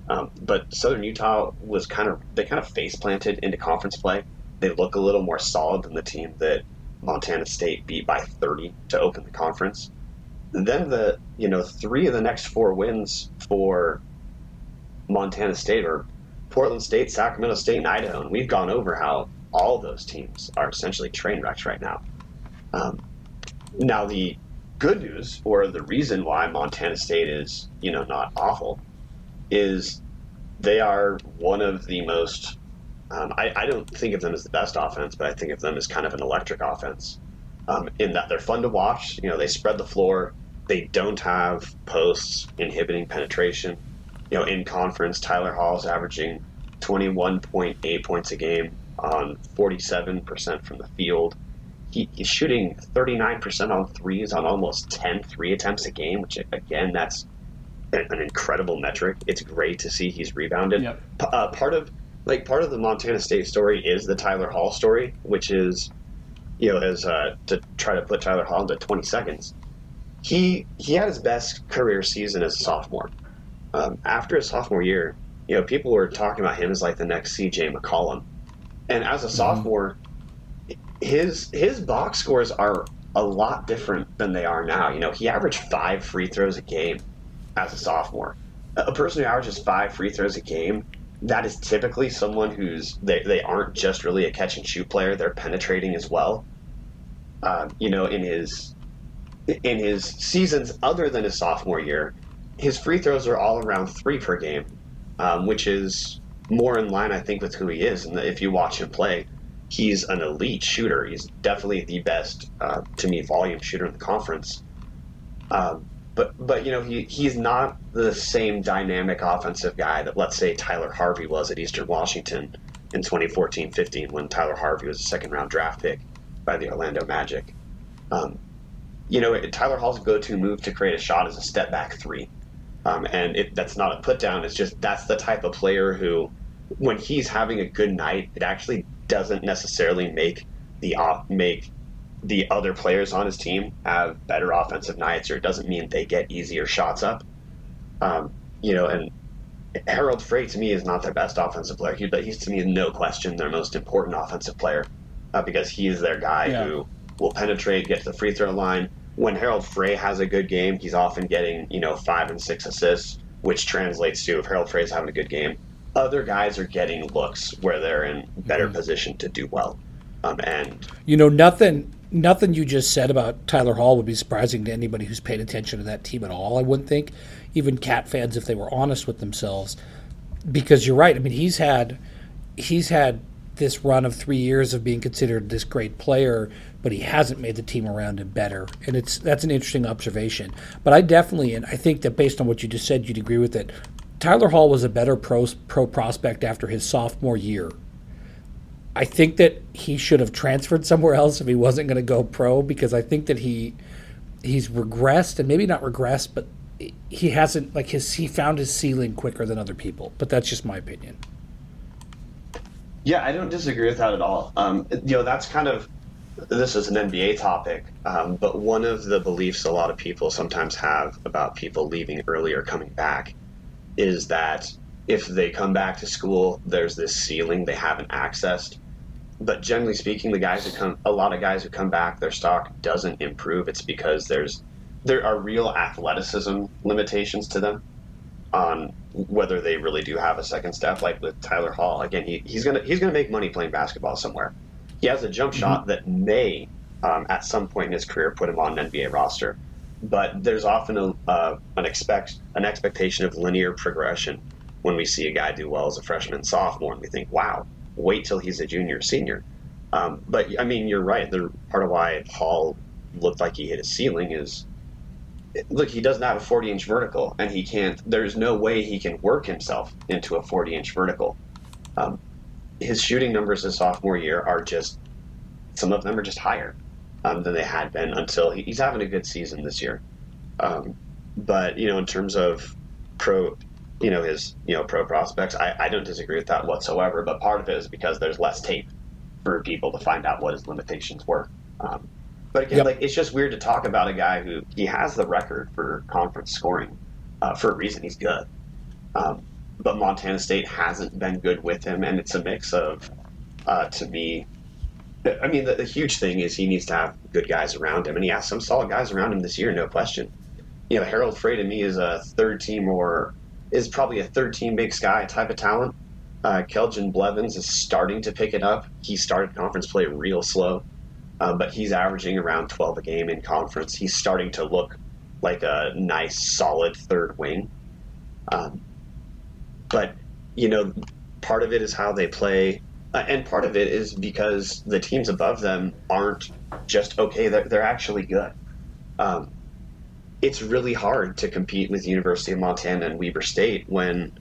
um, but Southern Utah was kind of they kind of face planted into conference play. They look a little more solid than the team that Montana State beat by 30 to open the conference. Then the you know three of the next four wins for Montana State are Portland State, Sacramento State, and Idaho, and we've gone over how all those teams are essentially train wrecks right now. Um, now the good news, or the reason why Montana State is you know not awful, is they are one of the most. Um, I, I, don't think of them as the best offense, but I think of them as kind of an electric offense. Um, in that they're fun to watch. You know, they spread the floor. They don't have posts inhibiting penetration you know, in conference, Tyler Hall is averaging 21.8 points a game on 47% from the field. He, he's shooting 39% on threes on almost 10 three attempts a game, which, again, that's an incredible metric. It's great to see he's rebounded. Yep. Uh, part of like part of the Montana State story is the Tyler Hall story, which is, you know, as uh, to try to put Tyler Hall into 20 seconds. He he had his best career season as a sophomore um, after his sophomore year, you know, people were talking about him as like the next CJ McCollum. And as a mm-hmm. sophomore, his his box scores are a lot different than they are now. You know, he averaged five free throws a game as a sophomore. A person who averages five free throws a game, that is typically someone who's they, they aren't just really a catch and shoot player; they're penetrating as well. Um, you know, in his in his seasons other than his sophomore year, his free throws are all around three per game, um, which is more in line, I think, with who he is. And if you watch him play, he's an elite shooter. He's definitely the best, uh, to me, volume shooter in the conference. Um, but but you know he he's not the same dynamic offensive guy that let's say Tyler Harvey was at Eastern Washington in 2014-15 when Tyler Harvey was a second round draft pick by the Orlando Magic. Um, you know Tyler Hall's go-to move to create a shot is a step back three. Um, and it, that's not a put down. It's just that's the type of player who, when he's having a good night, it actually doesn't necessarily make the op, make the other players on his team have better offensive nights, or it doesn't mean they get easier shots up. Um, you know, and Harald Frey to me is not their best offensive player, he, but he's to me no question their most important offensive player uh, because he is their guy yeah. who will penetrate, get to the free throw line, when Harald Frey has a good game, he's often getting, you know, five and six assists, which translates to if Harald Frey's having a good game, other guys are getting looks where they're in better mm-hmm. position to do well. Um, and you know, nothing nothing you just said about Tyler Hall would be surprising to anybody who's paid attention to that team at all. I wouldn't think, even Cat fans, if they were honest with themselves, because you're right. I mean, he's had he's had this run of three years of being considered this great player but he hasn't made the team around him better. And it's that's an interesting observation. But I definitely, and I think that based on what you just said, you'd agree with it. Tyler Hall was a better pro, pro prospect after his sophomore year. I think that he should have transferred somewhere else if he wasn't going to go pro because I think that he he's regressed and maybe not regressed, but he hasn't like his he found his ceiling quicker than other people. But that's just my opinion. Yeah, I don't disagree with that at all. Um, you know, that's kind of this is an NBA topic, um, but one of the beliefs a lot of people sometimes have about people leaving early or coming back is that if they come back to school, there's this ceiling they haven't accessed. But generally speaking, the guys who come, a lot of guys who come back, their stock doesn't improve. It's because there's there are real athleticism limitations to them on whether they really do have a second step. Like with Tyler Hall, again, he, he's gonna he's gonna make money playing basketball somewhere he has a jump mm-hmm. shot that may, um, at some point in his career, put him on an NBA roster. but there's often a, uh, an expect an expectation of linear progression when we see a guy do well as a freshman sophomore, and we think, wow, wait till he's a junior senior. Um, but I mean, you're right. The part of why Hall looked like he hit a ceiling is look, he doesn't have a 40 inch vertical, and he can't. There's no way he can work himself into a 40 inch vertical. Um, his shooting numbers his sophomore year are just some of them are just higher um, than they had been until he, he's having a good season this year. Um, but you know, in terms of pro, you know his you know pro prospects, I, I don't disagree with that whatsoever. But part of it is because there's less tape for people to find out what his limitations were. Um, but again, yep. like it's just weird to talk about a guy who he has the record for conference scoring uh, for a reason. He's good, um, but Montana State hasn't been good with him, and it's a mix of, uh, to me. I mean, the, the, huge thing is he needs to have good guys around him, and he has some solid guys around him this year, no question. You know, Harald Frey to me is a third team or is probably a third team Big Sky type of talent. Uh, Blevins is starting to pick it up. He started conference play real slow um, but he's averaging around 12 a game in conference. He's starting to look like a nice, solid third wing. Um, but, you know, part of it is how they play, uh, and part of it is because the teams above them aren't just okay, they're, they're actually good. Um, it's really hard to compete with University of Montana and Weber State when,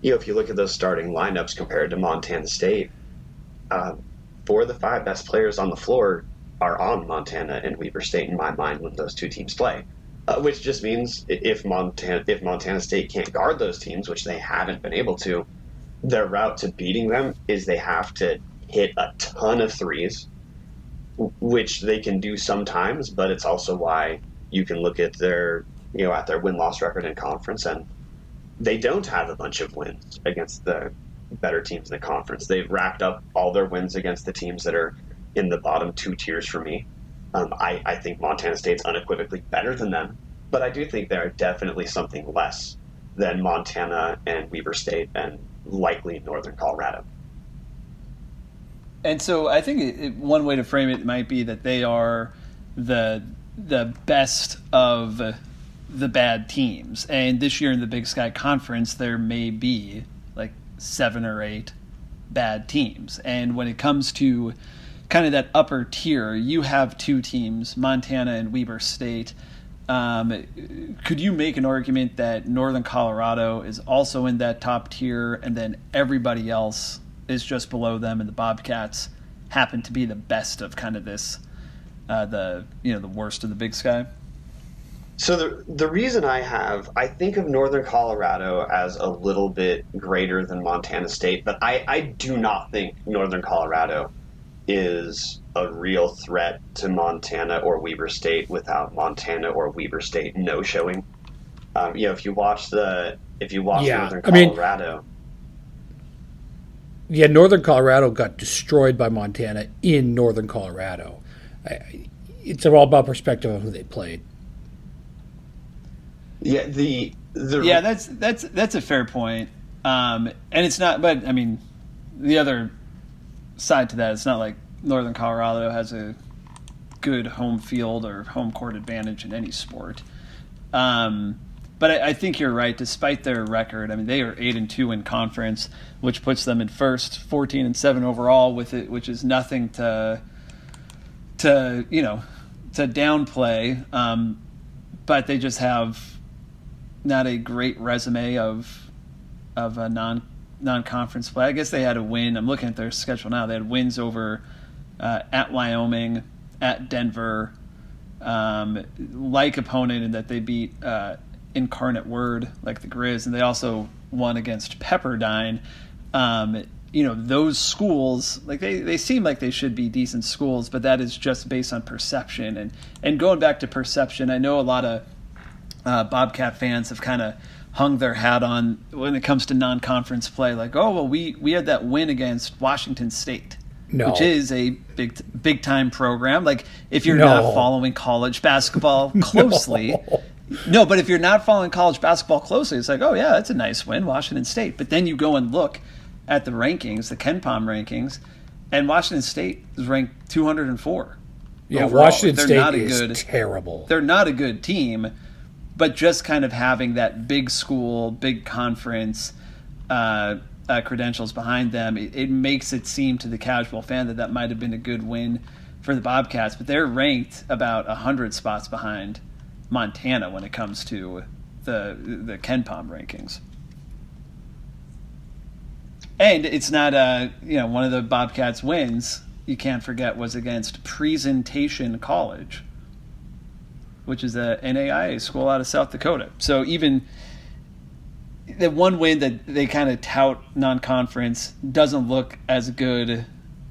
you know, if you look at those starting lineups compared to Montana State, uh, four of the five best players on the floor are on Montana and Weber State in my mind when those two teams play. Uh, which just means if Montana if Montana State can't guard those teams, which they haven't been able to, their route to beating them is they have to hit a ton of threes, which they can do sometimes, but it's also why you can look at their you know at their win loss record in conference and they don't have a bunch of wins against the better teams in the conference. They've racked up all their wins against the teams that are in the bottom two tiers for me. Um, I, I think Montana State's unequivocally better than them, but I do think they're definitely something less than Montana and Weber State and likely Northern Colorado. And so I think it, one way to frame it might be that they are the the best of the bad teams. And this year in the Big Sky Conference, there may be like seven or eight bad teams. And when it comes to kind of that upper tier, you have two teams, Montana and Weber State. Um, could you make an argument that Northern Colorado is also in that top tier, and then everybody else is just below them, and the Bobcats happen to be the best of kind of this, uh, the you know the worst of the Big Sky? So the the reason I have I think of Northern Colorado as a little bit greater than Montana State, but I, I do not think Northern Colorado is a real threat to Montana or Weber State without Montana or Weber State no showing. Um, you know, if you watch the if you watch yeah, Northern Colorado. I mean, yeah, Northern Colorado got destroyed by Montana in Northern Colorado. It's all about perspective of who they played. Yeah, the the yeah, that's that's that's a fair point. Um, and it's not, but I mean, the other side to that, it's not like Northern Colorado has a good home field or home court advantage in any sport. Um, but I, I, think you're right. Despite their record, I mean, they are eight and two in conference, which puts them in first, fourteen and seven overall, with it, which is nothing to to you know to downplay. Um, but they just have not a great resume of of a non non-conference play. I guess they had a win. I'm looking at their schedule now. They had wins over uh, at Wyoming, at Denver, um, like opponent and that they beat uh, Incarnate Word, like the Griz, and they also won against Pepperdine. Um, you know those schools like they, they seem like they should be decent schools but that is just based on perception and and going back to perception i know a lot of uh, bobcat fans have kind of hung their hat on when it comes to non-conference play. Like, oh well, we we had that win against Washington State. No. Which is a big big time program. Like if you're no. not following college basketball closely, no. no. But if you're not following college basketball closely, it's like, oh yeah, that's a nice win, Washington State. But then you go and look at the rankings, the KenPom rankings, and Washington State is ranked 204. Yeah, overall. Washington They're State not a is good, terrible. They're not a good team, but just kind of having that big school, big conference uh, uh, credentials behind them, it, it makes it seem to the casual fan that that might have been a good win for the Bobcats. But they're ranked about hundred spots behind Montana when it comes to the the KenPom rankings. And it's not uh you know one of the Bobcats wins you can't forget was against Presentation College, which is a NAIA school out of South Dakota. So even the one win that they kind of tout non-conference doesn't look as good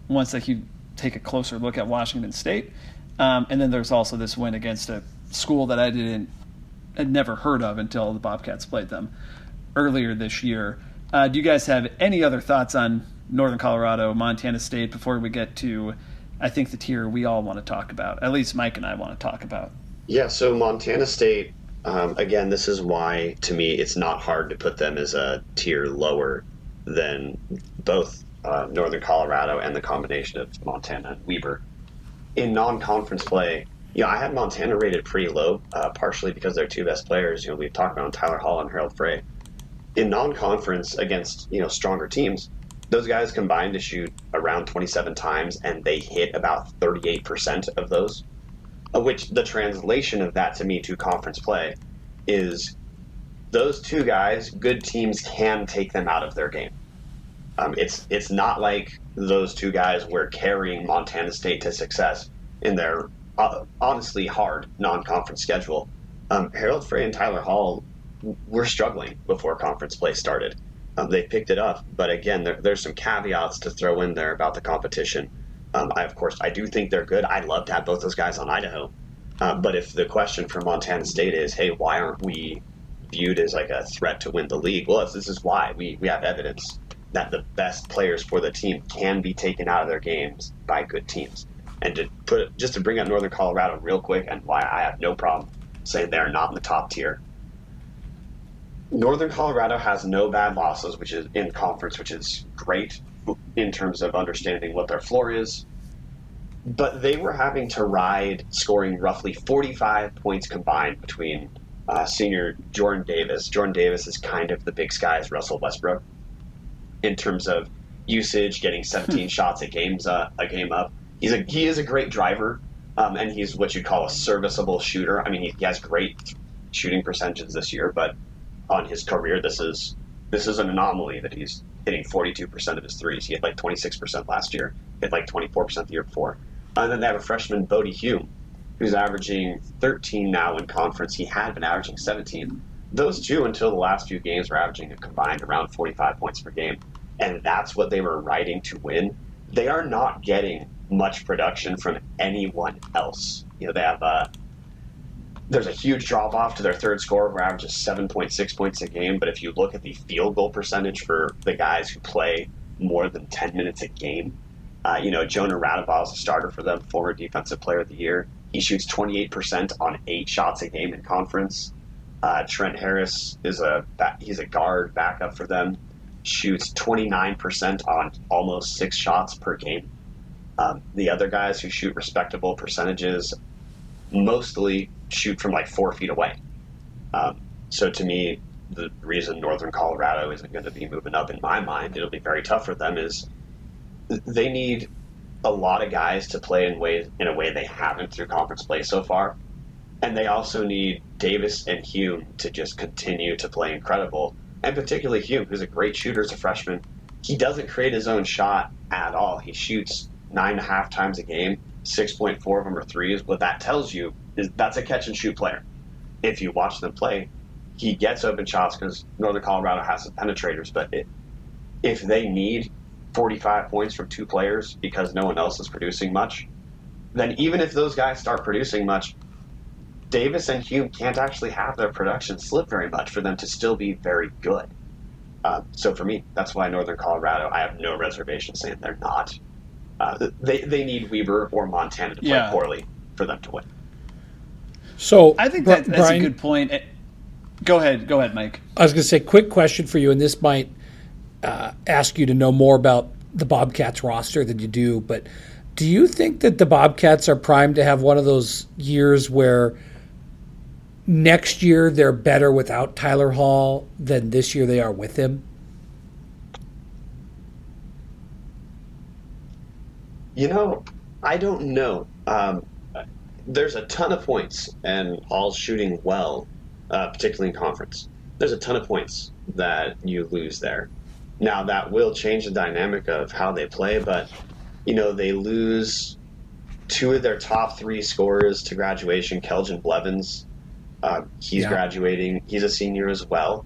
once like you take a closer look at Washington State. Um, and then there's also this win against a school that I didn't had never heard of until the Bobcats played them earlier this year. Uh, do you guys have any other thoughts on Northern Colorado, Montana State before we get to, I think, the tier we all want to talk about? At least Mike and I want to talk about. Yeah, so Montana State, um, again, this is why, to me, it's not hard to put them as a tier lower than both uh, Northern Colorado and the combination of Montana and Weber. In non conference play, yeah, I had Montana rated pretty low, uh, partially because their two best players, you know, we've talked about Tyler Hall and Harald Frey. In non conference against, you know, stronger teams, those guys combined to shoot around 27 times and they hit about 38% of those which the translation of that to me to conference play is those two guys good teams can take them out of their game um, it's it's not like those two guys were carrying montana state to success in their uh, honestly hard non-conference schedule um, harald frey and tyler hall were struggling before conference play started um, they picked it up. But again, there, there's some caveats to throw in there about the competition. Um, I, of course, I do think they're good. I'd love to have both those guys on Idaho. Uh, but if the question for Montana State is, hey, why aren't we viewed as like a threat to win the league? Well, this is why we, we have evidence that the best players for the team can be taken out of their games by good teams. And to put just to bring up Northern Colorado real quick, and why I have no problem saying they're not in the top tier. Northern Colorado has no bad losses, which is in conference, which is great in terms of understanding what their floor is. But they were having to ride scoring roughly 45 points combined between uh, senior Jordan Davis. Jordan Davis is kind of the big sky's Russell Westbrook in terms of usage, getting 17 shots a games uh, a game up. He's a he is a great driver, um, and he's what you'd call a serviceable shooter. I mean, he, he has great shooting percentages this year, but on his career, this is this is an anomaly that he's hitting 42% of his threes. He had like 26% last year, hit like 24% the year before. And then they have a freshman, Bodie Hume, who's averaging 13 now in conference. He had been averaging 17. Those two, until the last few games, were averaging a combined around 45 points per game. And that's what they were riding to win. They are not getting much production from anyone else. You know, they have uh, there's a huge drop off to their third scorer who averages 7.6 points a game. But if you look at the field goal percentage for the guys who play more than 10 minutes a game, uh, you know, Jonah Radebaugh is a starter for them, former defensive player of the year. He shoots 28% on eight shots a game in conference. Uh, Trent Harris is a he's a guard backup for them. Shoots 29% on almost six shots per game. Um, the other guys who shoot respectable percentages mostly shoot from like four feet away. Um, so to me, the reason Northern Colorado isn't going to be moving up in my mind, it'll be very tough for them, is they need a lot of guys to play in ways in a way they haven't through conference play so far, and they also need Davis and Hume to just continue to play incredible, and particularly Hume, who's a great shooter as a freshman. He doesn't create his own shot at all. He shoots nine and a half times a game. 6.4 of them are threes. What that tells you is that's a catch and shoot player. If you watch them play, he gets open shots because Northern Colorado has some penetrators. But it, if they need 45 points from two players because no one else is producing much, then even if those guys start producing much, Davis and Hume can't actually have their production slip very much for them to still be very good. Uh, so for me, that's why Northern Colorado, I have no reservation saying they're not. Uh, they, they need Weber or Montana to play Yeah. poorly for them to win. So I think that, that's Brian, a good point. Eh, Go ahead, go ahead, Mike. I was going to say, quick question for you, and this might uh, ask you to know more about the Bobcats roster than you do. But Do you think that the Bobcats are primed to have one of those years where next year they're better without Tyler Hall than this year they are with him? You know, I don't know. Um, there's a ton of points, and Hall's shooting well, uh, particularly in conference. There's a ton of points that you lose there. Now that will change the dynamic of how they play, but you know they lose two of their top three scorers to graduation. Keljin Blevins, uh, he's Yeah. graduating. He's a senior as well.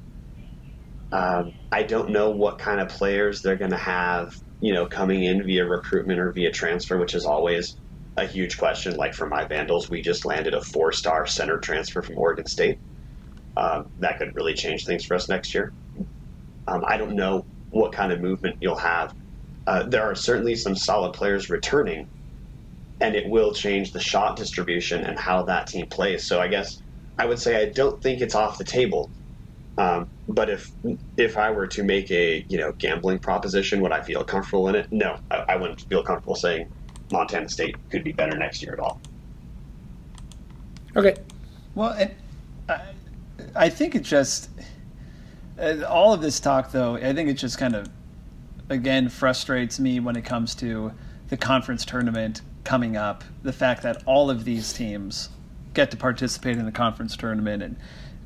Um, I don't know what kind of players they're going to have, you know, coming in via recruitment or via transfer, which is always a huge question. Like for my Vandals, we just landed a four-star center transfer from Oregon State. Um, that could really change things for us next year. Um, I don't know what kind of movement you'll have. Uh, there are certainly some solid players returning, and it will change the shot distribution and how that team plays. So I guess I would say I don't think it's off the table. Um, but if if I were to make a you know gambling proposition, would I feel comfortable in it? No, I, I wouldn't feel comfortable saying Montana State could be better next year at all. Okay. Well, and I, I think it just uh, all of this talk, though. I think it just kind of again frustrates me when it comes to the conference tournament coming up. The fact that all of these teams get to participate in the conference tournament, and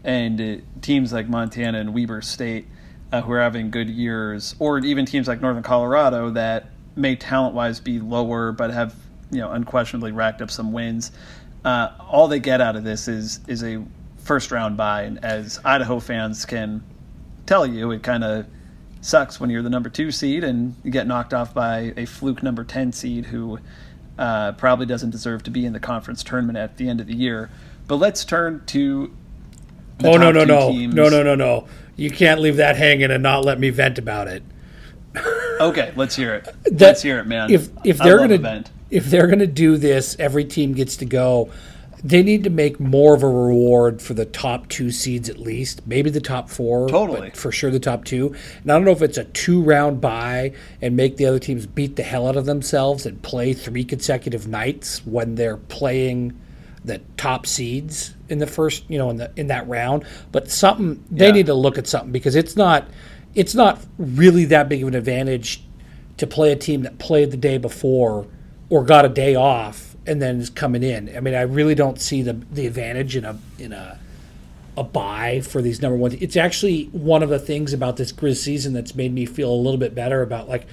and uh, teams like Montana and Weber State, uh, who are having good years, or even teams like Northern Colorado that may talent-wise be lower, but have you know unquestionably racked up some wins. Uh, all they get out of this is is a first round bye, and as Idaho fans can tell you, it kind of sucks when you're the number two seed and you get knocked off by a fluke number ten seed who uh, probably doesn't deserve to be in the conference tournament at the end of the year. But let's turn to the Oh no no no teams. no no no no! You can't leave that hanging and not let me vent about it. Okay, let's hear it. That- let's hear it, man. If if they're gonna vent. if they're gonna do this, every team gets to go. They need to make more of a reward for the top two seeds at least, maybe the top four, Totally. for sure the top two. And I don't know if it's a two round bye and make the other teams beat the hell out of themselves and play three consecutive nights when they're playing the top seeds in the first, you know, in the in that round. But something they Yeah. need to look at something because it's not it's not really that big of an advantage to play a team that played the day before or got a day off and then is coming in. I mean, I really don't see the the advantage in a in a a bye for these number one. It's actually one of the things about this Griz season that's made me feel a little bit better about like,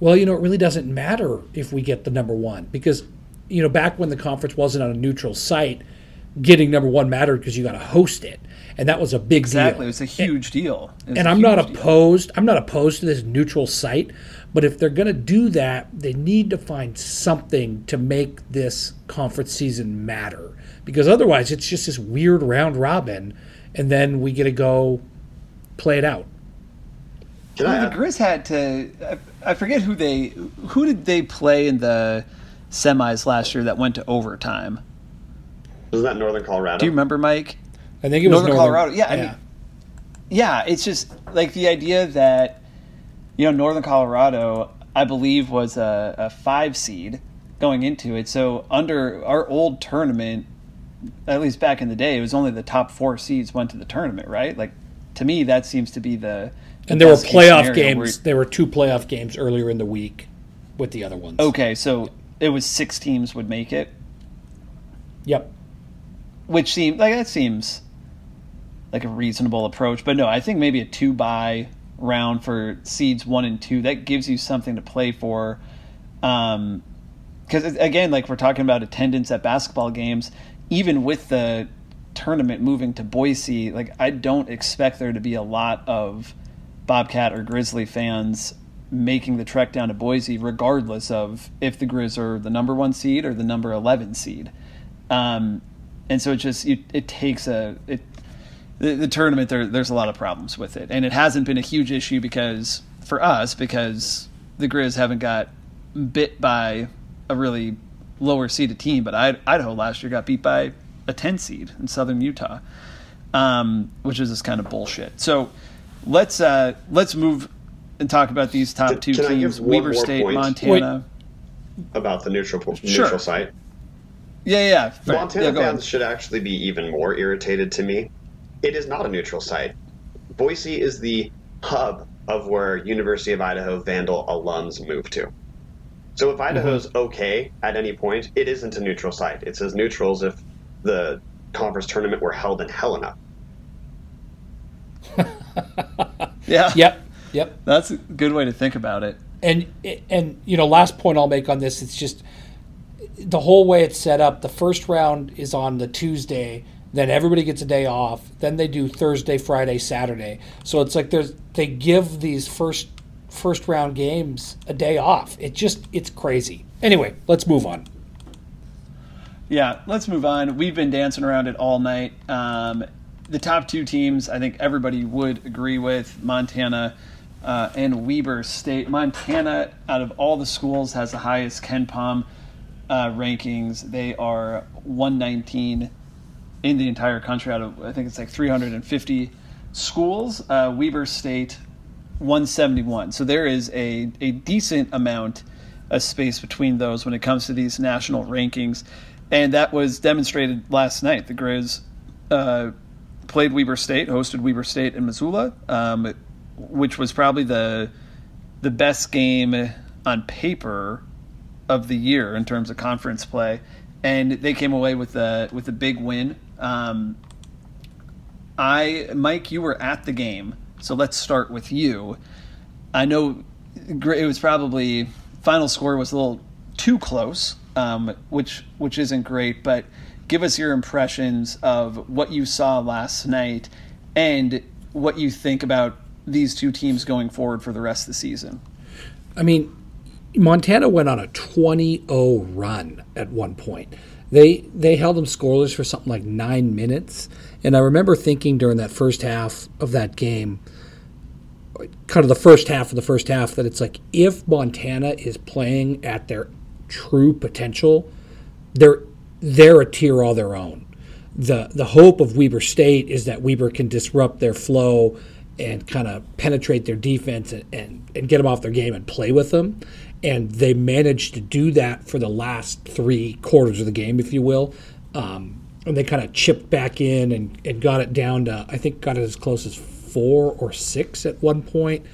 well, you know, it really doesn't matter if we get the number one because, you know, back when the conference wasn't on a neutral site, getting number one mattered because you got to host it, and that was a big deal. exactly, deal. it was a huge deal. And a I'm not huge deal. opposed. I'm not opposed to this neutral site, but if they're going to do that, they need to find something to make this conference season matter. Because otherwise, it's just this weird round robin, and then we get to go play it out. Can I I mean, add- the Griz had to. I, I forget who they who did they play in the semis last year that went to overtime. Wasn't that Northern Colorado? Do you remember, Mike? I think it was Northern Northern- Colorado. Yeah, I mean, yeah, it's just like the idea that you know Northern Colorado, I believe, was a, a five seed going into it. So under our old tournament, at least back in the day, it was only the top four seeds went to the tournament, right? Like to me, that seems to be the and there were playoff games. where- There were two playoff games earlier in the week with the other ones. Okay, so it was six teams would make it, Yep. which seems like that seems like a reasonable approach. But no, I think maybe a two bye round for seeds one and two that gives you something to play for. Um, because again, like we're talking about attendance at basketball games, even with the tournament moving to Boise, like I don't expect there to be a lot of Bobcat or Grizzly fans making the trek down to Boise, regardless of if the Griz are the number one seed or the number eleven seed. Um, and so it just it, it takes a it the, the tournament there there's a lot of problems with it, and it hasn't been a huge issue because for us because the Griz haven't got bit by a really lower seeded team, but I, Idaho last year got beat by a 10 seed in Southern Utah, um, which is just kind of bullshit. So let's uh, let's move and talk about these top two can teams: one Weber State, point? Montana. about the neutral Sure. neutral site. Yeah, yeah. Fair. Montana yeah, fans ahead. should actually be even more irritated to me. It is not a neutral site. Boise is the hub of where University of Idaho Vandal alums move to. So if Idaho's Mm-hmm. okay at any point, it isn't a neutral site. It's as neutral as if the conference tournament were held in Helena. Yeah. Yep, yep. That's a good way to think about it. And and you know, last point I'll make on this, it's just the whole way it's set up. The first round is on the Tuesday, then everybody gets a day off. Then they do Thursday, Friday, Saturday. So it's like there's they give these first first round games a day off. It just it's crazy. Anyway, let's move on. Yeah, let's move on. We've been dancing around it all night. Um, the top two teams, I think everybody would agree with Montana uh, and Weber State. Montana, out of all the schools, has the highest KenPom uh, rankings. They are 119 in the entire country out of, I think it's like 350 schools. Uh, Weber State, 171. So there is a, a decent amount of space between those when it comes to these national rankings. And that was demonstrated last night. The Grizz uh, played Weber State, hosted Weber State in Missoula, um, which was probably the the best game on paper of the year in terms of conference play, and they came away with a with a big win. Um, I, Mike, you were at the game, so let's start with you. I know it was probably final score was a little too close, um, which which isn't great, but give us your impressions of what you saw last night and what you think about these two teams going forward for the rest of the season. I mean, Montana went on a 20-0 run at one point. They they held them scoreless for something like nine minutes, and I remember thinking during that first half of that game, kind of the first half of the first half, that it's like if Montana is playing at their true potential, they're they're a tier all their own. The the hope of Weber State is that Weber can disrupt their flow and kind of penetrate their defense and, and, and get them off their game and play with them. And they managed to do that for the last three quarters of the game, if you will. Um, and they kind of chipped back in and, and got it down to, I think, got it as close as four or six at one point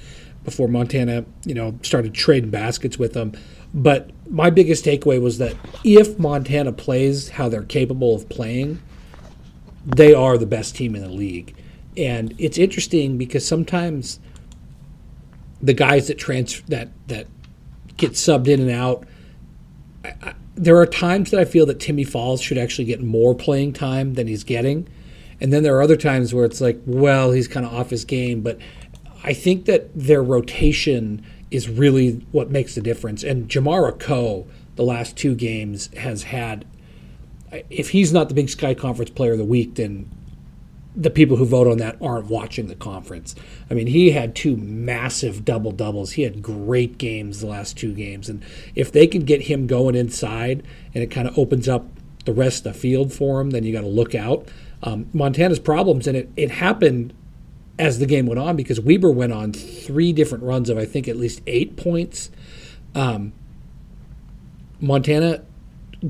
before Montana, you know, started trading baskets with them. But my biggest takeaway was that if Montana plays how they're capable of playing, they are the best team in the league. And it's interesting because sometimes the guys that trans that that get subbed in and out, I, I, there are times that I feel that Timmy Falls should actually get more playing time than he's getting, and then there are other times where it's like, well, he's kind of off his game. But I think that their rotation is really what makes the difference. And Jamar Akoh, the last two games, has had. If he's not the Big Sky Conference Player of the Week, then the people who vote on that aren't watching the conference. I mean, he had two massive double doubles. He had great games the last two games. And if they can get him going inside and it kind of opens up the rest of the field for him, then you got to look out. Um, Montana's problems, and it, it happened as the game went on because Weber went on three different runs of, I think, at least eight points. Um, Montana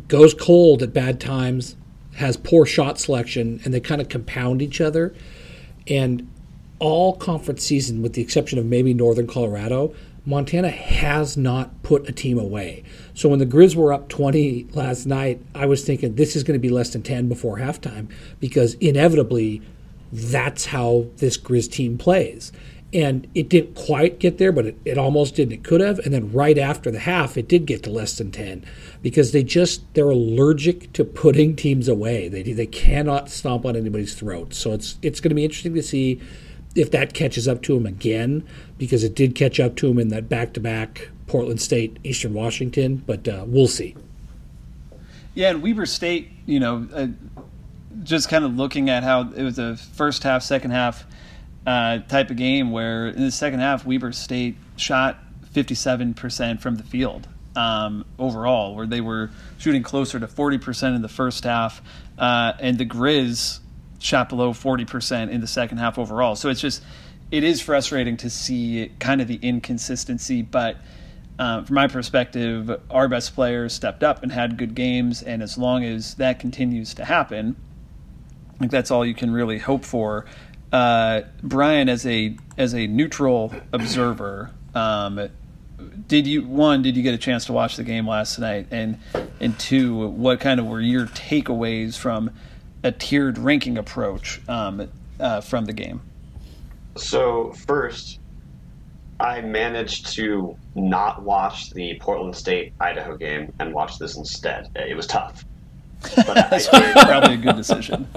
goes cold at bad times has poor shot selection and they kind of compound each other. And all conference season, with the exception of maybe Northern Colorado, Montana has not put a team away. So when the Griz were up 20 last night, I was thinking this is going to be less than 10 before halftime because inevitably that's how this Griz team plays. And it didn't quite get there, but it, it almost did and it could have. And then right after the half, it did get to less than 10 because they just, they're allergic to putting teams away. They, they cannot stomp on anybody's throat. So it's, it's going to be interesting to see if that catches up to them again because it did catch up to them in that back to back Portland State, Eastern Washington. But uh, we'll see. Yeah, and Weber State, you know, uh, just kind of looking at how it was a first half, second half uh, type of game where in the second half, Weber State shot 57% from the field um, overall, where they were shooting closer to 40% in the first half, uh, and the Griz shot below 40% in the second half overall. So it's just, it is frustrating to see kind of the inconsistency, but uh, from my perspective, our best players stepped up and had good games. And as long as that continues to happen, think that's all you can really hope for. Uh, Brian, as a as a neutral observer, um, did you one did you get a chance to watch the game last night, and and two, what kind of were your takeaways from a tiered ranking approach um, uh, from the game? So first, I managed to not watch the Portland State Idaho game and watch this instead. It was tough, but That's I, probably a good decision.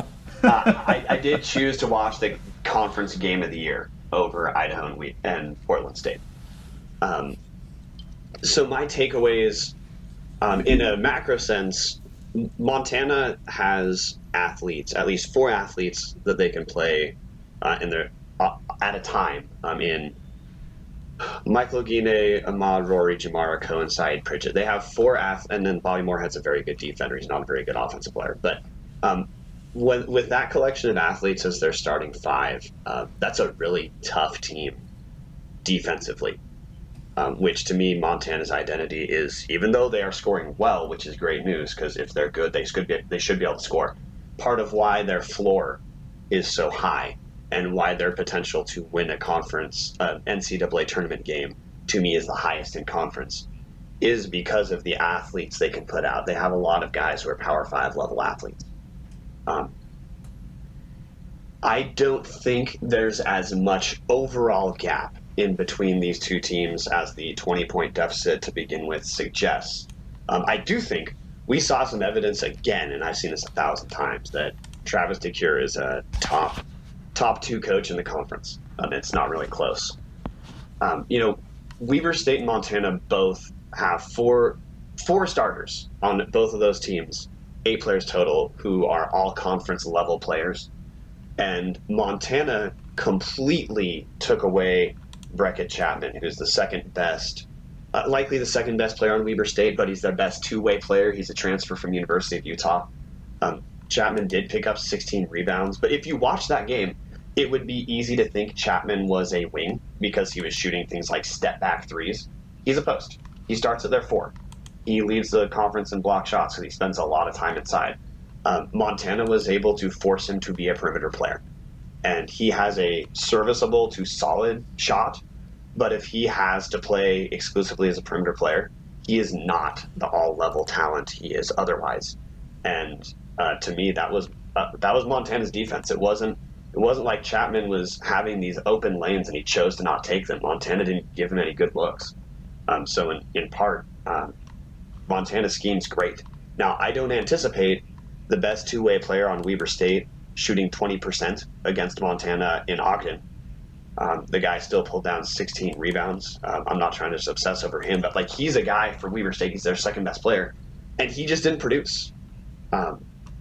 Uh, I, I, did choose to watch the conference game of the year over Idaho and, we, and Portland State. Um, so my takeaways, um, in a macro sense, Montana has athletes, at least four athletes that they can play uh, in their uh, at a time um, in Michael Oguine, Ahmaad Rorie, Jamar Akoh, Sayeed Pridgett. They have four athletes, and then Bobby Moorehead's a very good defender. He's not a very good offensive player, but um, when, with that collection of athletes as their starting five, uh, that's a really tough team defensively. Um, which to me, Montana's identity is, even though they are scoring well, which is great news because if they're good, they should be they should be able to score. Part of why their floor is so high and why their potential to win a conference uh, NCAA tournament game to me is the highest in conference is because of the athletes they can put out. They have a lot of guys who are Power Five level athletes. Um, I don't think there's as much overall gap in between these two teams as the 20 point deficit to begin with suggests. Um, I do think we saw some evidence again, and I've seen this a thousand times, that Travis DeCuire is a top top two coach in the conference. Um, it's not really close. Um, you know, Weber State and Montana both have four four starters on both of those teams, eight players total, who are all conference level players. And Montana completely took away Brekkan Chapman, who's the second best, uh, likely the second best player on Weber State, but he's their best two way player. He's a transfer from University of Utah. Um, Chapman did pick up 16 rebounds, but if you watch that game, it would be easy to think Chapman was a wing because he was shooting things like step back threes. He's a post. He starts at their four. He leads the conference in block shots because he spends a lot of time inside. Um, Montana was able to force him to be a perimeter player. And he has a serviceable to solid shot, but if he has to play exclusively as a perimeter player, he is not the all level talent he is otherwise. And uh, to me, that was uh, that was Montana's defense. It wasn't it wasn't like Chapman was having these open lanes and he chose to not take them. Montana didn't give him any good looks. Um, so in, in part, um, Montana's scheme's great. Now I don't anticipate the best two way player on Weber State shooting 20% against Montana in Ogden. Um, the guy still pulled down 16 rebounds. Um, I'm not trying to obsess over him, but like he's a guy for Weber State. He's their second best player, and he just didn't produce. Um,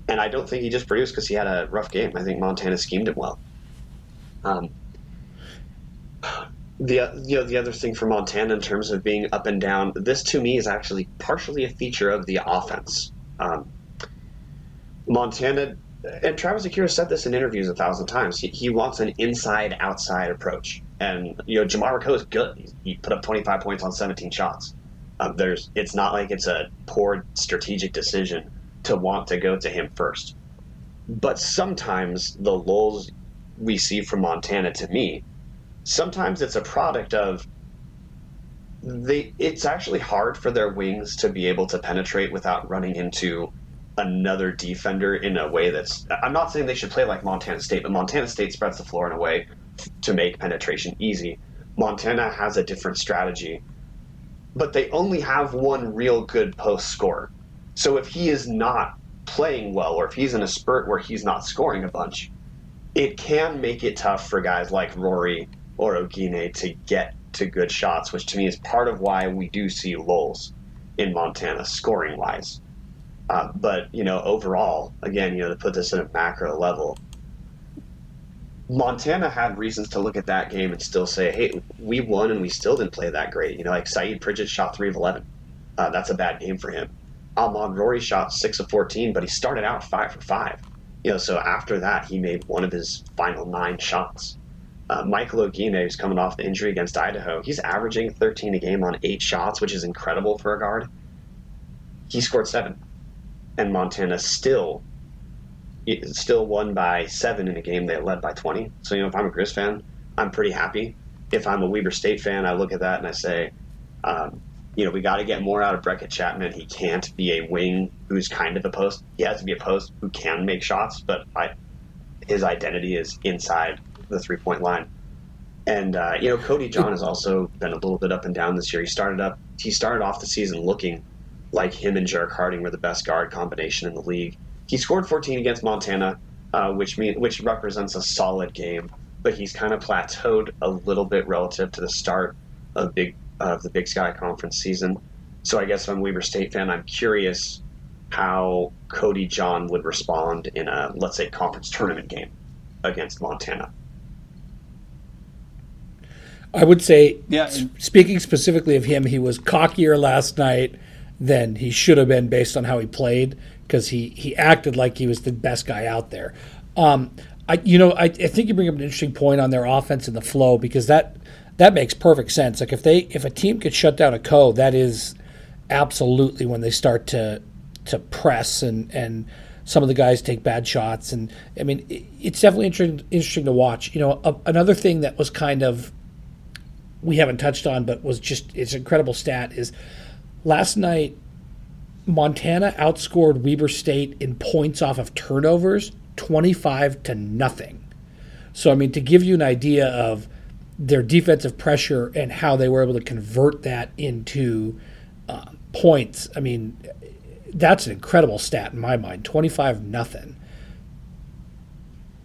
and I don't think he just produced because he had a rough game. I think Montana schemed him well. The you know the other thing for Montana in terms of being up and down, this to me is actually partially a feature of the offense. Um, Montana and Travis DeCuire said this in interviews a thousand times. He, he wants an inside outside approach, and you know Jamar Akoh is good. He, he, put up 25 points on 17 shots. Um, there's it's not like it's a poor strategic decision to want to go to him first. But sometimes the lulls we see from Montana to me, sometimes it's a product of they it's actually hard for their wings to be able to penetrate without running into another defender in a way that's I'm not saying they should play like Montana State, but Montana State spreads the floor in a way to make penetration easy. Montana has a different strategy, but they only have one real good post score. So if he is not playing well, or if he's in a spurt where he's not scoring a bunch, it can make it tough for guys like Rorie or Oguine to get to good shots, which to me is part of why we do see lulls in Montana scoring wise. Uh, but you know, overall, again, you know, to put this in a macro level, Montana had reasons to look at that game and still say, "Hey, we won and we still didn't play that great." You know, like Sayeed Pridgett shot three of eleven. Uh, that's a bad game for him. Ahmaad Rorie shot six of 14, but he started out five for five. You know, so after that, he made one of his final nine shots. Uh, Michael Oguine, who's coming off the injury against Idaho, he's averaging 13 a game on eight shots, which is incredible for a guard. He scored seven, and Montana still still won by seven in a game they led by 20. So you know, if I'm a Griz fan, I'm pretty happy. If I'm a Weber State fan, I look at that and I say, um, you know, we got to get more out of Brekkan Chapman. He can't be a wing who's kind of a post. He has to be a post who can make shots, but I, his identity is inside the three point line. And uh, you know, Cody John has also been a little bit up and down this year. He started up. He started off the season looking like him and Jerrick Harding were the best guard combination in the league. He scored 14 against Montana, uh, which mean which represents a solid game. But he's kind of plateaued a little bit relative to the start of big of the Big Sky Conference season. So I guess if I'm a Weber State fan, I'm curious how Cody John would respond in a let's say conference tournament game against Montana. I would say, yeah. speaking specifically of him, he was cockier last night than he should have been based on how he played because he he acted like he was the best guy out there. Um, I you know I, I think you bring up an interesting point on their offense and the flow because that that makes perfect sense. Like if they if a team could shut down Akoh, that is absolutely when they start to to press and and some of the guys take bad shots and I mean it's definitely interesting interesting to watch. You know, a, another thing that was kind of we haven't touched on but was just it's an incredible stat is last night Montana outscored Weber State in points off of turnovers 25 to nothing. So I mean to give you an idea of their defensive pressure and how they were able to convert that into uh, points. I mean, that's an incredible stat in my mind. Twenty-five nothing.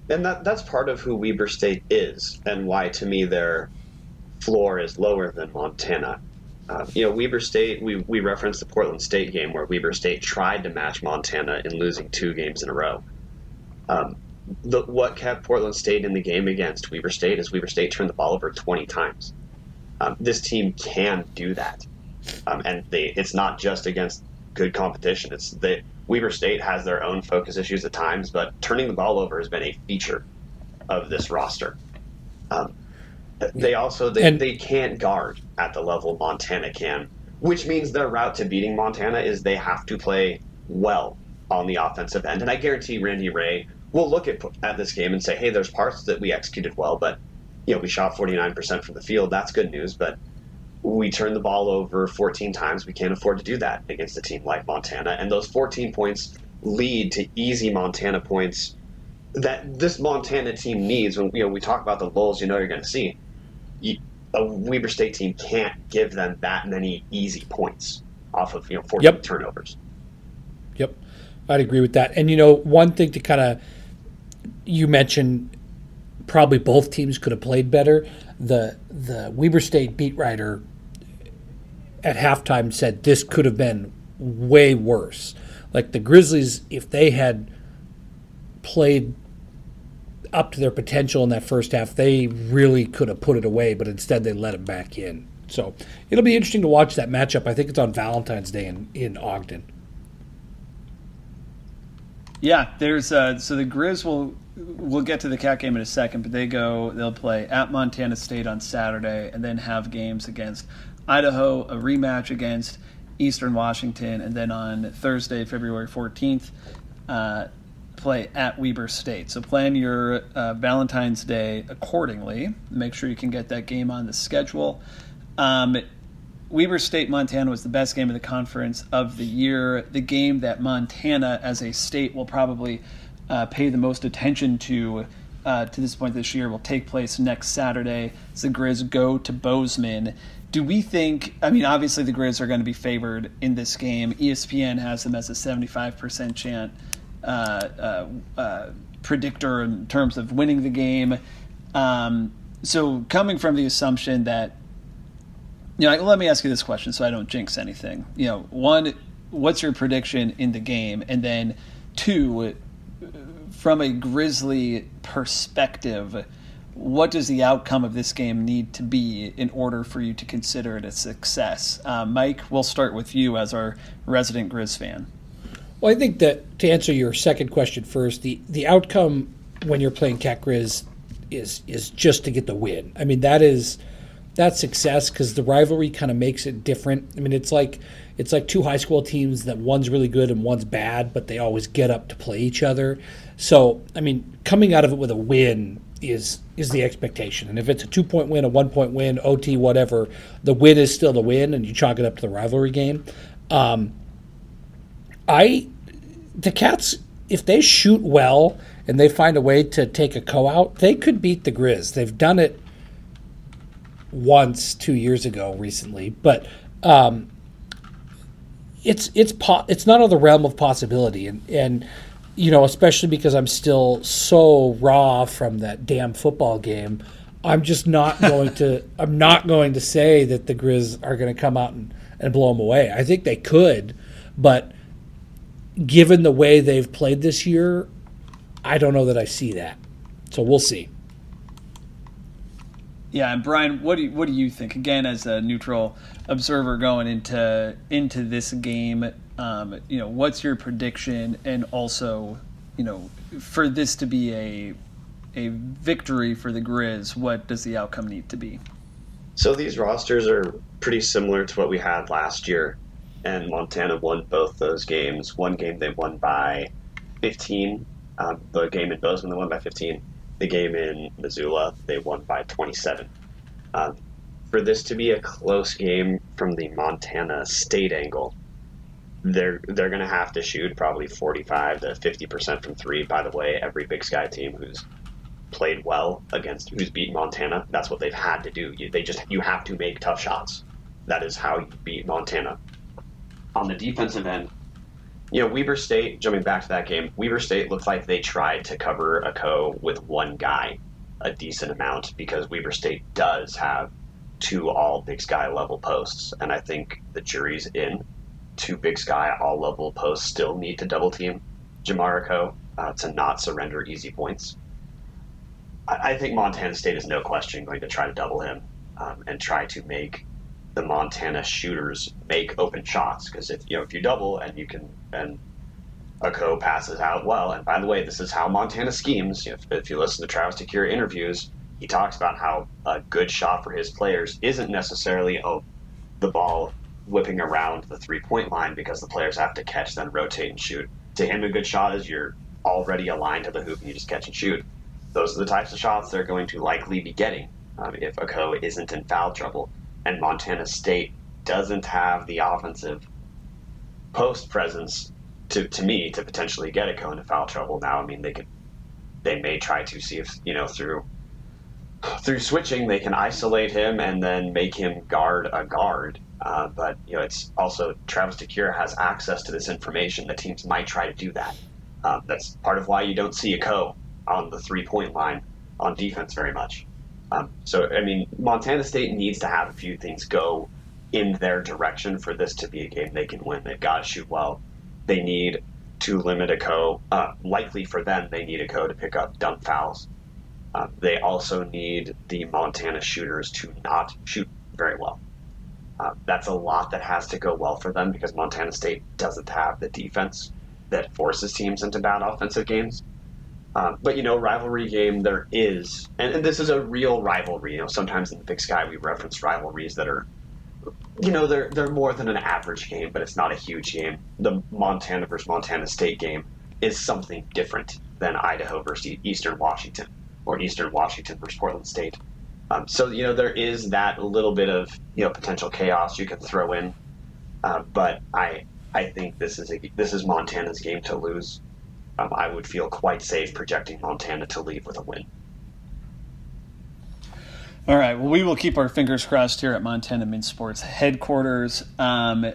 And that that's part of who Weber State is, and why to me their floor is lower than Montana. Uh, you know, Weber State. We we referenced the Portland State game where Weber State tried to match Montana in losing two games in a row. Um, the, what kept Portland State in the game against Weber State is Weber State turned the ball over 20 times. Um, this team can do that, um, and they, it's not just against good competition. It's that Weber State has their own focus issues at times, but turning the ball over has been a feature of this roster. Um, they also they, and, they can't guard at the level Montana can, which means their route to beating Montana is they have to play well on the offensive end. And I guarantee Randy Rahe we'll look at at this game and say, hey, there's parts that we executed well, but you know we shot 49% from the field. That's good news, but we turned the ball over 14 times. We can't afford to do that against a team like Montana, and those 14 points lead to easy Montana points that this Montana team needs. When you know we talk about the lulls, you know you're going to see. You, a Weber State team can't give them that many easy points off of you know 14 yep. turnovers. Yep, I'd agree with that. And you know, one thing to kind of you mentioned probably both teams could have played better. The the Weber State beat writer at halftime said this could have been way worse. Like the Grizzlies, if they had played up to their potential in that first half, they really could have put it away, but instead they let it back in. So it'll be interesting to watch that matchup. I think it's on Valentine's Day in, in Ogden. Yeah, there's uh, so the Griz will we'll get to the cat game in a second, but they go they'll play at Montana State on Saturday and then have games against Idaho, a rematch against Eastern Washington, and then on Thursday, February 14th, uh, play at Weber State. So plan your uh, Valentine's Day accordingly. Make sure you can get that game on the schedule. Um, Weber State, Montana was the best game of the conference of the year. The game that Montana as a state will probably uh, pay the most attention to uh, to this point this year will take place next Saturday the Griz go to Bozeman. Do we think? I mean, obviously the Griz are going to be favored in this game. ESPN has them as a 75% chance predictor in terms of winning the game. Um, so, coming from the assumption that, you know, let me ask you this question so I don't jinx anything. You know, one, what's your prediction in the game, and then two from a Grizzly perspective, what does the outcome of this game need to be in order for you to consider it a success? Uh, Mike, we'll start with you as our resident Griz fan. Well, I think that to answer your second question first, the, the outcome when you're playing Cat Griz is is just to get the win. I mean, that is that's success because the rivalry kind of makes it different. I mean, it's like it's like two high school teams that one's really good and one's bad, but they always get up to play each other. So, I mean, coming out of it with a win is is the expectation. And if it's a two point win, a one point win, OT, whatever, the win is still the win, and you chalk it up to the rivalry game. Um, I the Cats, if they shoot well and they find a way to take Akoh out, they could beat the Griz. They've done it once two years ago recently, but um, it's it's po- it's not on the realm of possibility, and and you know especially because I'm still so raw from that damn football game. I'm just not going to. I'm not going to say that the Griz are going to come out and, and blow them away. I think they could, but given the way they've played this year, I don't know that I see that. So we'll see. Yeah, and Brian, what do you, what do you think? Again, as a neutral observer going into into this game, um, you know, what's your prediction, and also, you know, for this to be a a victory for the Griz, what does the outcome need to be? So these rosters are pretty similar to what we had last year, and Montana won both those games. One game they won by 15. Um, the game in Bozeman they won by 15 the game in Missoula, they won by 27. Um, for this to be a close game from the Montana State angle, they're they're going to have to shoot probably 45 to 50 percent from three. By the way, every Big Sky team who's played well against who's beat Montana, that's what they've had to do. You, they just you have to make tough shots. That is how you beat Montana. On the defensive end, you know, Weber State, jumping back to that game, Weber State looked like they tried to cover Akoh with one guy a decent amount because Weber State does have two all Big Sky level posts. And I think the jury's in. Two Big Sky all level posts still need to double team Jamar Akoh uh, to not surrender easy points. I, I, think Montana State is no question going to try to double him um, and try to make the Montana shooters make open shots because if you know if you double and you can and a Akoh passes out well, and by the way, this is how Montana schemes. If, if you listen to Travis DeCuire interviews, he talks about how a good shot for his players isn't necessarily oh the ball whipping around the three point line because the players have to catch then rotate and shoot. To him, a good shot is you're already aligned to the hoop and you just catch and shoot. Those are the types of shots they're going to likely be getting um, if Akoh isn't in foul trouble and Montana State doesn't have the offensive post presence to, to me to potentially get Akoh into foul trouble now. I mean, they could they may try to see if you know through through switching they can isolate him and then make him guard a guard. Uh, but you know, it's also Travis DeCuire has access to this information. The teams might try to do that. Uh, that's part of why you don't see Akoh on the three point line on defense very much. Um, so, I mean, Montana State needs to have a few things go in their direction for this to be a game they can win. They've got to shoot well. They need to limit Akoh. Uh, likely for them, they need Akoh to pick up dumb fouls. Uh, they also need the Montana shooters to not shoot very well. Uh, that's a lot that has to go well for them because Montana State doesn't have the defense that forces teams into bad offensive games. Um, but you know, rivalry game there is, and, and, this is a real rivalry. You know, sometimes in the Big Sky we reference rivalries that are, you know, they're they're more than an average game, but it's not a huge game. The Montana versus Montana State game is something different than Idaho versus Eastern Washington or Eastern Washington versus Portland State. Um, so you know, there is that little bit of you know potential chaos you can throw in, uh, but I I think this is a this is Montana's game to lose um, I would feel quite safe projecting Montana to leave with a win. All right. Well, we will keep our fingers crossed here at Montana Mint Sports headquarters um,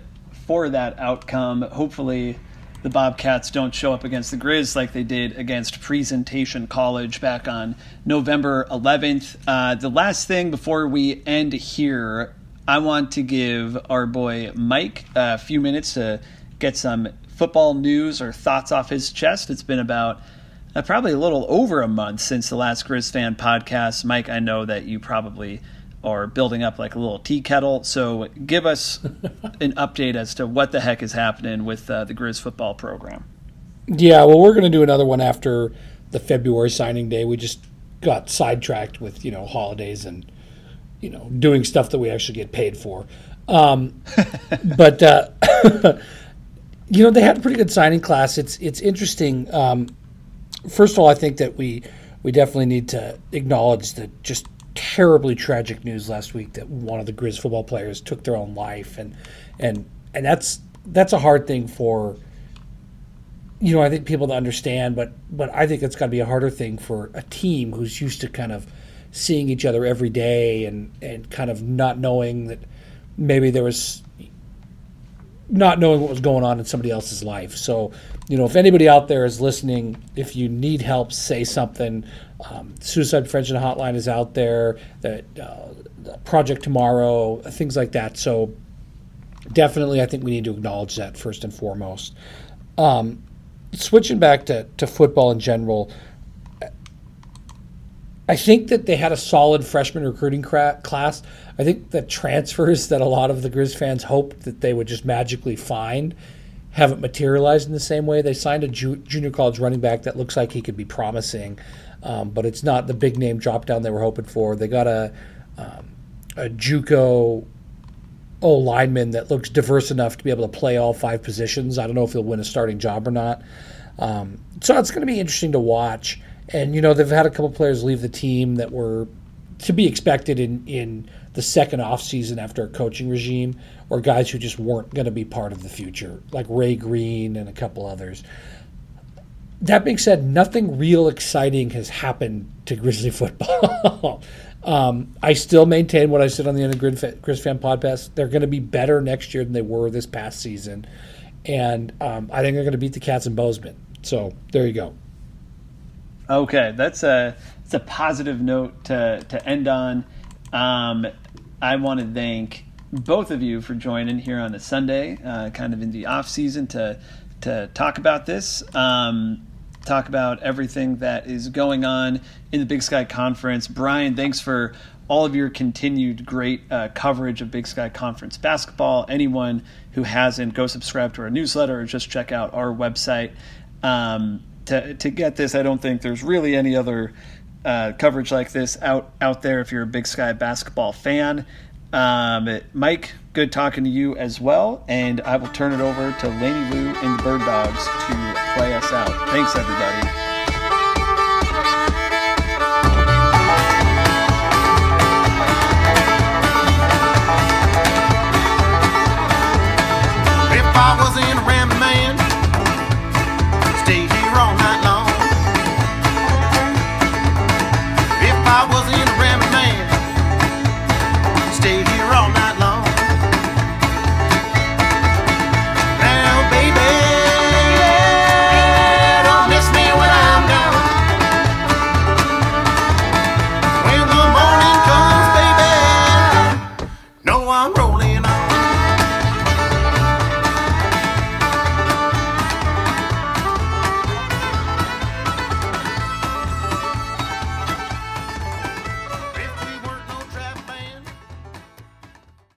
for that outcome. Hopefully, the Bobcats don't show up against the Griz like they did against Presentation College back on November 11th. Uh, the last thing before we end here, I want to give our boy Mike a few minutes to get some football news or thoughts off his chest. It's been about uh, probably a little over a month since the last Griz fan podcast. Mike, I know that you probably are building up like a little tea kettle. So give us an update as to what the heck is happening with uh, the Griz football program. Yeah, well, we're going to do another one after the February signing day. We just got sidetracked with you know holidays and you know doing stuff that we actually get paid for. Um, but uh, you know they had a pretty good signing class. It's it's interesting. Um, first of all, I think that we we definitely need to acknowledge the just terribly tragic news last week that one of the Griz football players took their own life, and and and that's that's a hard thing for you know I think people to understand, but but I think it's got to be a harder thing for a team who's used to kind of seeing each other every day and and kind of not knowing that maybe there was not knowing what was going on in somebody else's life. So, you know, if anybody out there is listening, if you need help, say something. Um, Suicide Prevention Hotline is out there. That uh, Project Tomorrow, things like that. So, definitely, I think we need to acknowledge that first and foremost. Um, switching back to, to football in general, I think that they had a solid freshman recruiting cra- class. I think the transfers that a lot of the Griz fans hoped that they would just magically find haven't materialized in the same way. They signed a ju- junior college running back that looks like he could be promising, um, but it's not the big name drop down they were hoping for. They got a um, a JUCO O lineman that looks diverse enough to be able to play all five positions. I don't know if he'll win a starting job or not. Um, so it's going to be interesting to watch. And you know they've had a couple players leave the team that were to be expected in in the second off season after a coaching regime, or guys who just weren't going to be part of the future, like Ray Green and a couple others. That being said, nothing real exciting has happened to Grizzly football. um, I still maintain what I said on the end of Griz Fan podcast. They're going to be better next year than they were this past season, and um, I think they're going to beat the Cats and Bozeman. So there you go. Okay, that's a it's a positive note to to end on. Um, I want to thank both of you for joining here on a Sunday, uh, kind of in the off season to to talk about this, um, talk about everything that is going on in the Big Sky Conference. Brian, thanks for all of your continued great uh, coverage of Big Sky Conference basketball. Anyone who hasn't, go subscribe to our newsletter or just check out our website. Um, to to get this. I don't think there's really any other uh, coverage like this out out there. If you're a Big Sky basketball fan, um, Mike, good talking to you as well. And I will turn it over to Laney Lou and the Bird Dogs to play us out. Thanks, everybody. I was in ramming man,